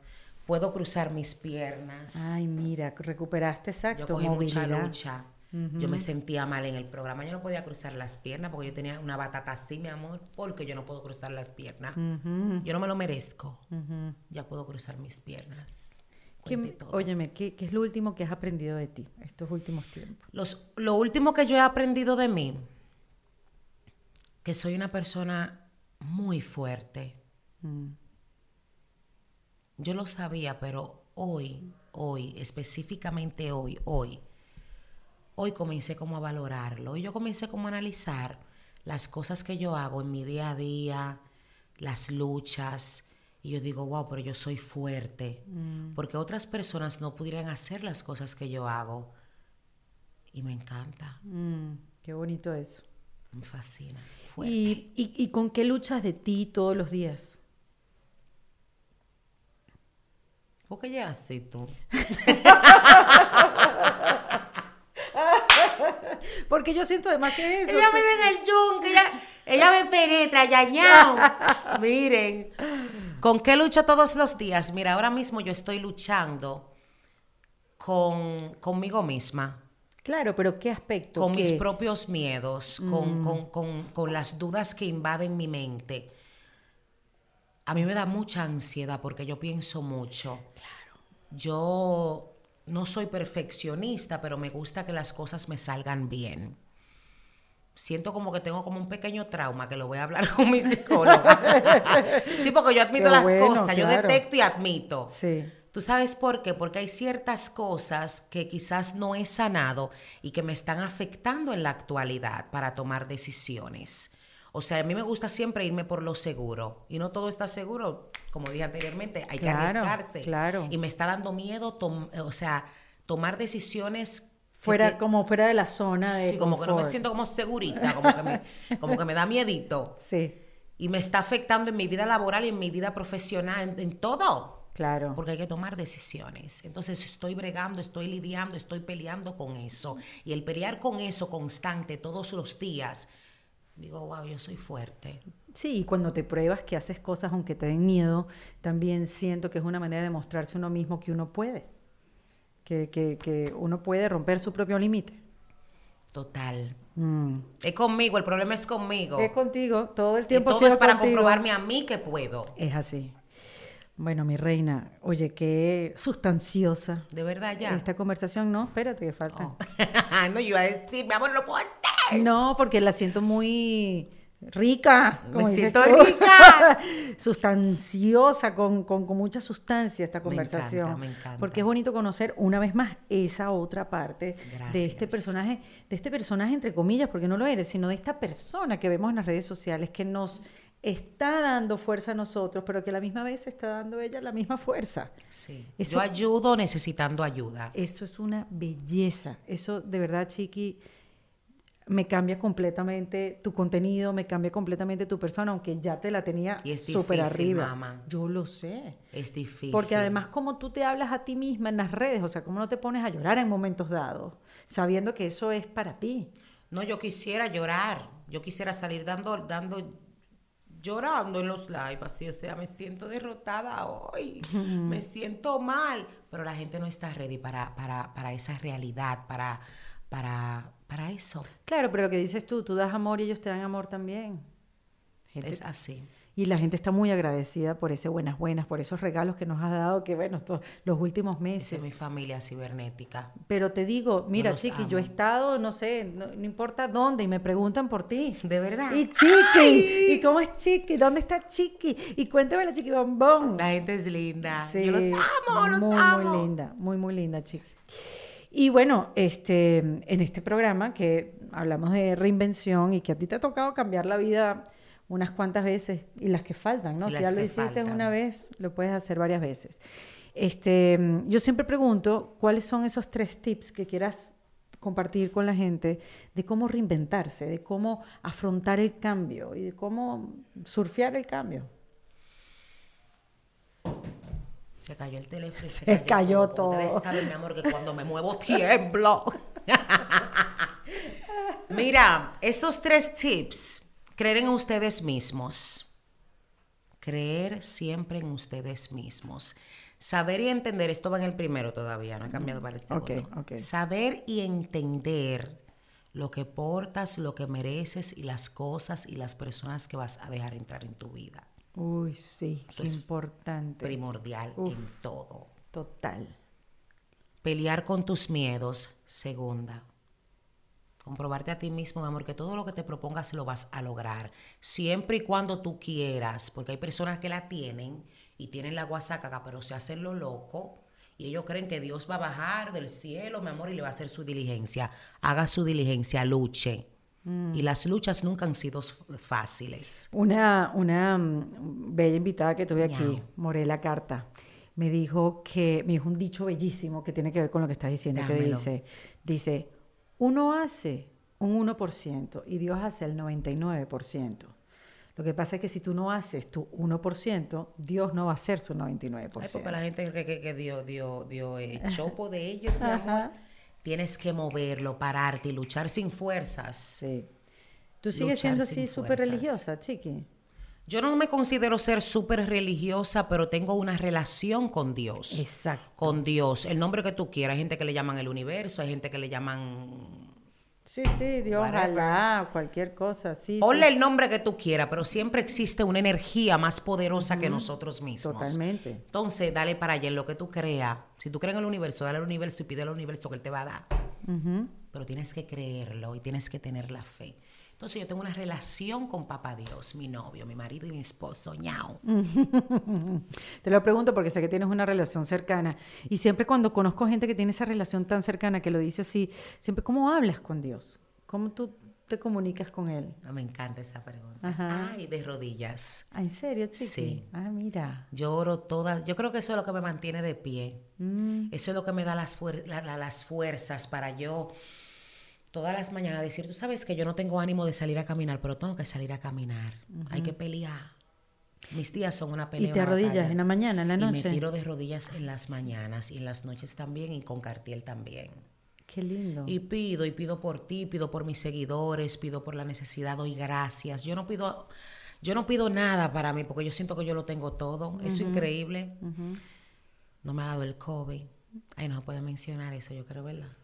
B: Puedo cruzar mis piernas.
A: Ay, mira, recuperaste exacto.
B: Yo cogí mucha lucha. Yo me sentía mal en el programa. Yo no podía cruzar las piernas porque yo tenía una batata así, mi amor, porque yo no puedo cruzar las piernas. Yo no me lo merezco. Ya puedo cruzar mis piernas.
A: ¿Qué, óyeme, ¿qué, es lo último que has aprendido de ti estos últimos tiempos?
B: Los, lo último que yo he aprendido de mí, que soy una persona muy fuerte. Mm. Yo lo sabía, pero hoy, hoy, específicamente hoy, hoy, hoy comencé como a valorarlo. Y yo comencé como a analizar las cosas que yo hago en mi día a día, las luchas. Y yo digo, wow, pero yo soy fuerte. Mm. Porque otras personas no pudieran hacer las cosas que yo hago. Y me encanta.
A: Mm, qué bonito eso.
B: Me fascina.
A: ¿Y, y, con qué luchas de ti todos los días?
B: qué ya así tú.
A: Porque yo siento además que eso.
B: Ella me ve en el yunque, ella, ella me penetra, yañao. Miren, ¿con qué lucho todos los días? Mira, ahora mismo yo estoy luchando con, conmigo misma.
A: Claro, pero ¿qué aspecto?
B: Con mis propios miedos, con,
A: Mm.
B: con- con- con las dudas que invaden mi mente. A mí me da mucha ansiedad porque yo pienso mucho. Yo no soy perfeccionista, pero me gusta que las cosas me salgan bien. Siento como que tengo como un pequeño trauma que lo voy a hablar con mi psicóloga. sí, porque yo admito
A: Qué
B: las
A: bueno,
B: cosas, yo detecto y admito.
A: Sí.
B: ¿Tú sabes por qué? Porque hay ciertas cosas que quizás no he sanado y que me están afectando en la actualidad para tomar decisiones. O sea, a mí me gusta siempre irme por lo seguro. Y no todo está seguro. Como dije anteriormente, hay que arriesgarse.
A: claro.
B: Y me está dando miedo, tom- o sea, tomar decisiones...
A: Fuera,
B: te-
A: como fuera de la zona de
B: Sí, como que no me siento como segurita, como que me, como que me da miedito.
A: Sí,
B: Y me está afectando en mi vida laboral y en mi vida profesional, en, en todo
A: claro.
B: porque hay que tomar decisiones. Entonces estoy bregando, estoy lidiando, estoy peleando con eso. Y el pelear con eso constante todos los días, digo, wow, yo soy fuerte.
A: Sí, y cuando te pruebas que haces cosas aunque te den miedo, también siento que es una manera de mostrarse uno mismo que uno puede. Que, que, que uno puede romper su propio límite.
B: Total.
A: Mm.
B: Es conmigo, el problema es conmigo.
A: Es contigo, todo el
B: Y
A: tiempo ha
B: todo es para
A: contigo.
B: comprobarme a mí que puedo.
A: Es así. Bueno, mi reina, oye, qué sustanciosa.
B: De verdad ya.
A: Esta conversación, no, espérate, que falta.
B: Oh. no, yo iba a decir, mi amor, no puedo
A: No, porque la siento muy rica,
B: Me
A: como dices
B: siento
A: tú.
B: rica.
A: Sustanciosa, con, con- con mucha sustancia esta
B: Me
A: conversación.
B: encanta, me encanta.
A: Porque es bonito conocer una vez más esa otra parte de este personaje, de este personaje entre comillas, porque no lo eres, sino de esta persona que vemos en las redes sociales que nos está dando fuerza a nosotros, pero que a la misma vez está dando ella la misma fuerza.
B: Sí.
A: Eso-
B: Yo ayudo necesitando ayuda.
A: Eso es una belleza. Eso de verdad, Chiqui, me cambia completamente tu contenido, me cambia completamente tu persona, aunque ya te la tenía súper arriba.
B: mamá.
A: Yo lo sé.
B: Es difícil.
A: Porque además, como tú te hablas a ti misma en las redes, o sea, cómo no te pones a llorar en momentos dados, sabiendo que eso es para ti.
B: No, yo quisiera llorar. Yo quisiera salir dando, dando, llorando en los live, así, o sea, me siento derrotada hoy, me siento mal, pero la gente no está ready para, para, para esa realidad, para, para, para eso.
A: Claro, pero lo que dices tú, tú das amor y ellos te dan amor también. Gente-
B: Es así.
A: Y la gente está muy agradecida por ese buenas buenas, por esos regalos que nos has dado, que bueno, estos, los últimos meses.
B: es mi familia cibernética.
A: Pero te digo, mira,
B: los
A: Chiqui, yo he estado, no sé, no, no importa dónde, y me preguntan por ti.
B: De verdad.
A: Y Chiqui, ¿y cómo es Chiqui? ¿Dónde está Chiqui? Y cuéntame la Chiqui Bombón.
B: La gente es linda.
A: Sí,
B: Yo los amo, los
A: muy,
B: amo.
A: muy linda, muy, muy linda, Chiqui. Y bueno, este, en este programa que hablamos de reinvención y que a ti te ha tocado cambiar la vida unas cuantas veces y las que faltan, ¿no? Si ya lo hiciste
B: faltan.
A: una vez, lo puedes hacer varias veces. Este, yo siempre pregunto cuáles son esos tres tips que quieras compartir con la gente de cómo reinventarse, de cómo afrontar el cambio y de cómo surfear el cambio.
B: Se cayó el teléfono y se,
A: Se cayó
B: todo. Ustedes saben, mi amor, que cuando me muevo tiemblo. Mira, esos tres tips. Creer en ustedes mismos. Creer siempre en ustedes mismos. Saber y entender, esto va en el primero todavía, no ha cambiado para el segundo.
A: ok.
B: Saber y entender lo que portas, lo que mereces y las cosas y las personas que vas a dejar entrar en tu vida.
A: Uy, sí,
B: Eso
A: qué
B: es
A: importante.
B: Primordial
A: Uf.
B: en todo.
A: Total.
B: Pelear con tus miedos, segunda. Comprobarte a ti mismo, mi amor, que todo lo que te propongas lo vas a lograr. Siempre y cuando tú quieras, porque hay personas que la tienen y tienen la guasacaca, pero se hacen lo loco y ellos creen que Dios va a bajar del cielo, mi amor, y le va a hacer su diligencia. Haga su diligencia, luche. Y las luchas nunca han sido fáciles.
A: Una, una mm, bella invitada que tuve aquí,
B: Miau.
A: Morela Carta, me dijo que, me dijo un dicho bellísimo que tiene que ver con lo que estás diciendo, que
B: Dámelo.
A: dice, dice, uno hace un 1% y Dios hace el 99%. Lo que pasa es que si tú no haces tu 1%, Dios no va a hacer su 99%.
B: Ay, porque la gente cree que, que Dios dio, dio eh, chopo de ellos, mi amor. Tienes que moverlo, pararte y luchar sin fuerzas.
A: Sí. ¿Tú sigues siendo así súper religiosa, chiqui?
B: Yo no me considero ser súper religiosa, pero tengo una relación con Dios.
A: Exacto.
B: Con Dios. El nombre que tú quieras. Hay gente que le llaman el universo, hay gente que le llaman
A: Sí, sí, Dios, ojalá, cualquier cosa, sí.
B: Ponle el nombre que tú quieras, pero siempre existe una energía más poderosa que nosotros mismos.
A: Totalmente.
B: Entonces, dale para allá en lo que tú creas. Si tú crees en el universo, dale al universo y pide al universo que él te va a dar. Pero tienes que creerlo y tienes que tener la fe. Entonces yo tengo una relación con Papá Dios, mi novio, mi marido y mi esposo, ñao.
A: Te lo pregunto porque sé que tienes una relación cercana y siempre cuando conozco gente que tiene esa relación tan cercana que lo dice así, siempre ¿cómo hablas con Dios? ¿Cómo tú te comunicas con él?
B: Ah, me encanta esa pregunta. Ajá. Ay, de rodillas.
A: Ah, ¿En serio, chiqui?
B: Sí.
A: Ah, mira.
B: Yo oro todas. Yo creo que eso es lo que me mantiene de pie. Mm. Eso es lo que me da las, las fuerzas para yo todas las mañanas decir, tú sabes que yo no tengo ánimo de salir a caminar, pero tengo que salir a caminar. Hay que pelear. Mis días son una pelea.
A: ¿Y te arrodillas en la mañana, en la noche?
B: Y me tiro de rodillas en las mañanas y en las noches también y con cartiel también.
A: Qué lindo.
B: Y pido, y pido por ti, pido por mis seguidores, pido por la necesidad, doy gracias. Yo no pido, yo no pido nada para mí porque yo siento que yo lo tengo todo. Es increíble. No me ha dado el COVID. Ay, no se puede mencionar eso, yo creo, ¿verdad?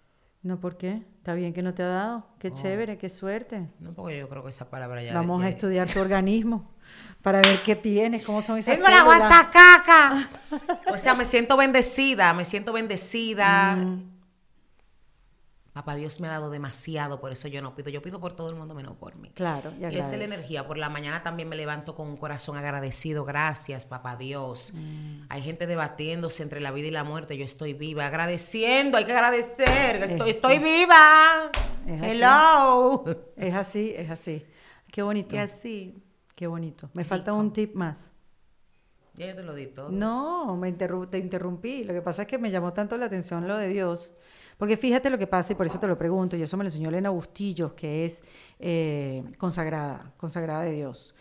A: No, ¿por qué? Está bien que no te ha dado. Qué oh. chévere, qué suerte.
B: No, porque yo creo que esa palabra ya.
A: Vamos a estudiar tu organismo para ver qué tienes, cómo son esas
B: Tengo la guasta caca. o sea, me siento bendecida, me siento bendecida. Mm. Papá Dios me ha dado demasiado, por eso yo no pido. Yo pido por todo el mundo menos por mí.
A: Claro,
B: y, y esa es la energía. Por la mañana también me levanto con un corazón agradecido. Gracias, Papá Dios. Mm. Hay gente debatiéndose entre la vida y la muerte. Yo estoy viva, agradeciendo. Hay que agradecer. Estoy, estoy viva. Es Hello.
A: Es así, es así. Qué bonito.
B: Y así.
A: Qué bonito. Me falta un tip más.
B: Ya yo te lo di todo.
A: No, me te interrumpí. Lo que pasa es que me llamó tanto la atención lo de Dios porque fíjate lo que pasa, y por eso te lo pregunto, y eso me lo enseñó Elena Bustillos, que es eh, consagrada, consagrada de Dios.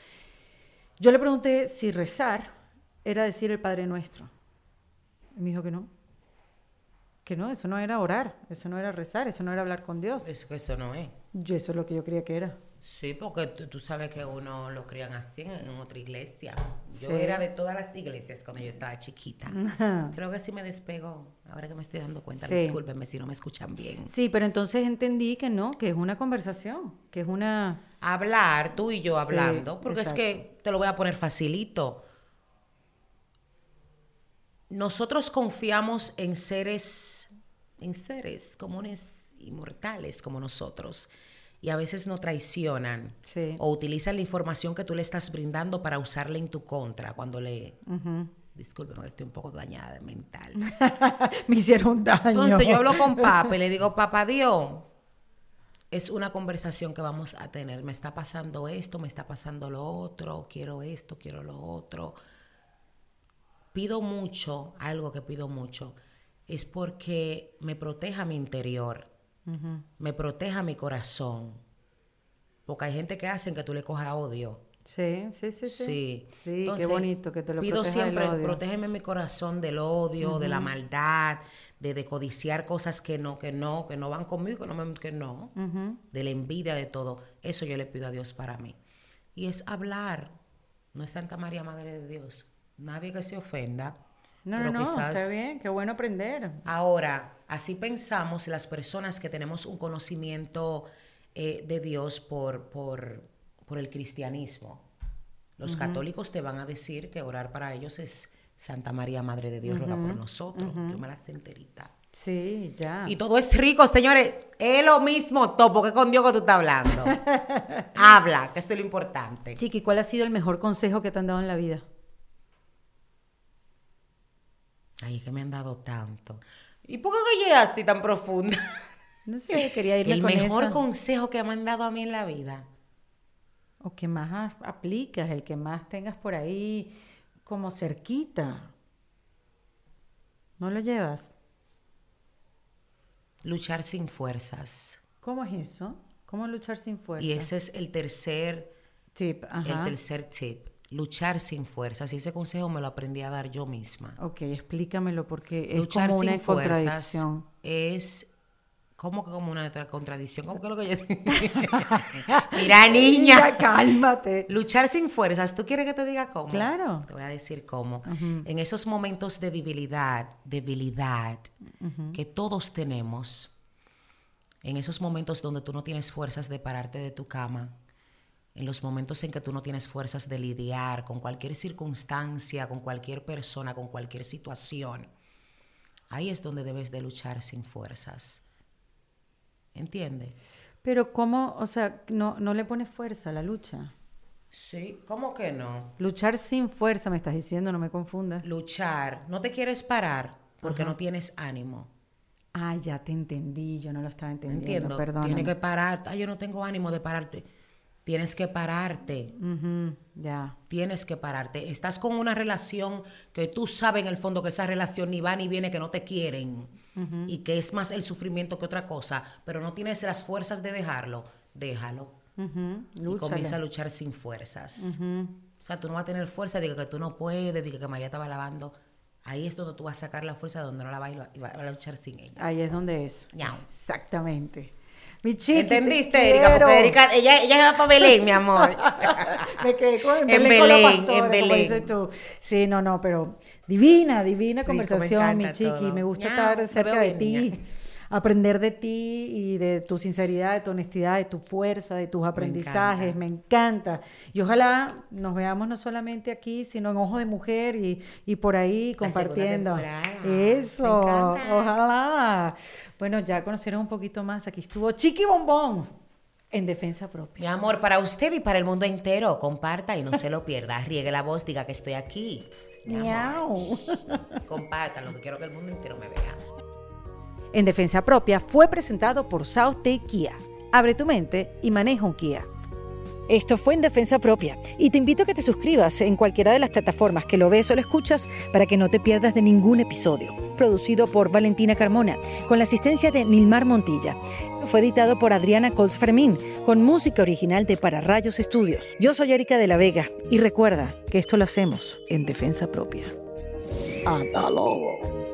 A: Yo le pregunté si rezar era decir el Padre Nuestro. Y me dijo que no. Que no, eso no era orar, eso no era rezar, eso no era hablar con Dios.
B: Eso, eso no es.
A: Yo eso es lo que yo creía que era.
B: Sí, porque tú, sabes que uno lo crían así en, otra iglesia. Yo era de todas las iglesias cuando yo estaba chiquita. Creo que sí me despegó, ahora que me estoy dando cuenta. Discúlpenme si no me escuchan bien.
A: Sí, pero entonces entendí que no, que es una conversación, que es una...
B: Hablar, tú y yo hablando, porque es que te lo voy a poner facilito. Nosotros confiamos en seres, en seres comunes, inmortales como nosotros y a veces no traicionan o utilizan la información que tú le estás brindando para usarla en tu contra cuando le... Disculpe, que estoy un poco dañada mental.
A: Me hicieron daño.
B: Entonces yo hablo con papá y le digo, papá Dios, es una conversación que vamos a tener. Me está pasando esto, me está pasando lo otro, quiero esto, quiero lo otro. Pido mucho, algo que pido mucho, es porque me proteja mi interior me proteja mi corazón. Porque hay gente que hacen que tú le cojas odio.
A: Sí, sí, sí,
B: sí.
A: Sí, qué bonito que te lo
B: Pido siempre, protégeme mi corazón del odio, de la maldad, de, de, codiciar cosas que no, que no, que no van conmigo, que no, que no de la envidia, de todo. Eso yo le pido a Dios para mí. Y es hablar. No es Santa María, Madre de Dios. Nadie que se ofenda.
A: No, no, no, está bien, qué bueno aprender.
B: Ahora, así pensamos las personas que tenemos un conocimiento eh, de Dios por, por, por, el cristianismo. Los católicos te van a decir que orar para ellos es Santa María, Madre de Dios, ruega por nosotros. Yo me la sé enterita.
A: Sí, ya.
B: Y todo es rico, señores. Es lo mismo topo que con Dios que tú estás hablando. Habla, que eso es lo importante.
A: Chiqui, ¿cuál ha sido el mejor consejo que te han dado en la vida?
B: Ay, que me han dado tanto. ¿Y por qué llegaste tan profunda?
A: No sé, quería irme
B: El mejor consejo que me han dado a mí en la vida.
A: O que más aplicas, el que más tengas por ahí como cerquita. ¿No lo llevas?
B: Luchar sin fuerzas.
A: ¿Cómo es eso? ¿Cómo luchar sin fuerzas?
B: Y ese es el tercer
A: tip.
B: El tercer tip luchar sin fuerzas. Y ese consejo me lo aprendí a dar yo misma.
A: Ok, explícamelo porque es luchar como una sin contradicción.
B: es ¿Cómo que como una contradicción? ¿Cómo que lo que yo Mira, niña.
A: cálmate.
B: Luchar sin fuerzas. ¿Tú quieres que te diga cómo?
A: Claro.
B: Te voy a decir cómo. En esos momentos de debilidad, debilidad, que todos tenemos, en esos momentos donde tú no tienes fuerzas de pararte de tu cama, en los momentos en que tú no tienes fuerzas de lidiar con cualquier circunstancia, con cualquier persona, con cualquier situación, ahí es donde debes de luchar sin fuerzas. ¿Entiendes?
A: Pero ¿cómo, o sea, no, no le pones fuerza a la lucha?
B: Sí, ¿cómo que no?
A: Luchar sin fuerza, me estás diciendo, no me confundas.
B: Luchar, no te quieres parar porque no tienes ánimo.
A: Ah, ya te entendí, yo no lo estaba entendiendo,
B: Entiendo,
A: perdón.
B: Tienes que parar, ah, yo no tengo ánimo de pararte. Tienes que pararte.
A: ya.
B: Tienes que pararte. Estás con una relación que tú sabes en el fondo que esa relación ni va ni viene, que no te quieren y que es más el sufrimiento que otra cosa, pero no tienes las fuerzas de dejarlo. Déjalo. Y comienza a luchar sin fuerzas. O sea, tú no vas a tener fuerza, diga que tú no puedes, diga que María estaba lavando. Ahí es donde tú vas a sacar la fuerza donde no la vas y vas a luchar sin ella.
A: Ahí es donde es.
B: Ñao.
A: Exactamente. Mi
B: ¿Entendiste, Erika? Porque Erika, ella, ella se va para Belén, mi amor.
A: Me quedé con en
B: Belén,
A: con
B: en
A: pastora, como
B: Belén.
A: dices tú. Sí, no, no, pero divina, divina conversación, mi chiqui.
B: todo.
A: Me gusta estar cerca de ti,
B: niña.
A: Aprender de ti y de tu sinceridad, de tu honestidad, de tu fuerza, de tus aprendizajes. Me encanta. Y ojalá nos veamos no solamente aquí, sino en Ojo de Mujer y, y por ahí compartiendo.
B: Me
A: Eso,
B: encanta.
A: ojalá. Bueno, ya conocieron un poquito más. Aquí estuvo Chiqui Bombón en defensa propia.
B: Mi amor, para usted y para el mundo entero, comparta y no se lo pierda. Riegue la voz, diga que estoy aquí. Mi.
A: Miau.
B: Compartan, lo que quiero que el mundo entero me vea.
A: En defensa propia fue presentado por South Day Kia. Abre tu mente y maneja un Kia. Esto fue en defensa propia y te invito a que te suscribas en cualquiera de las plataformas que lo ves o lo escuchas para que no te pierdas de ningún episodio. Producido por Valentina Carmona con la asistencia de Nilmar Montilla. Fue editado por Adriana Colts Fermín con música original de Para Rayos Estudios. Yo soy Erika de la Vega y recuerda que esto lo hacemos en defensa propia.
C: Hasta luego.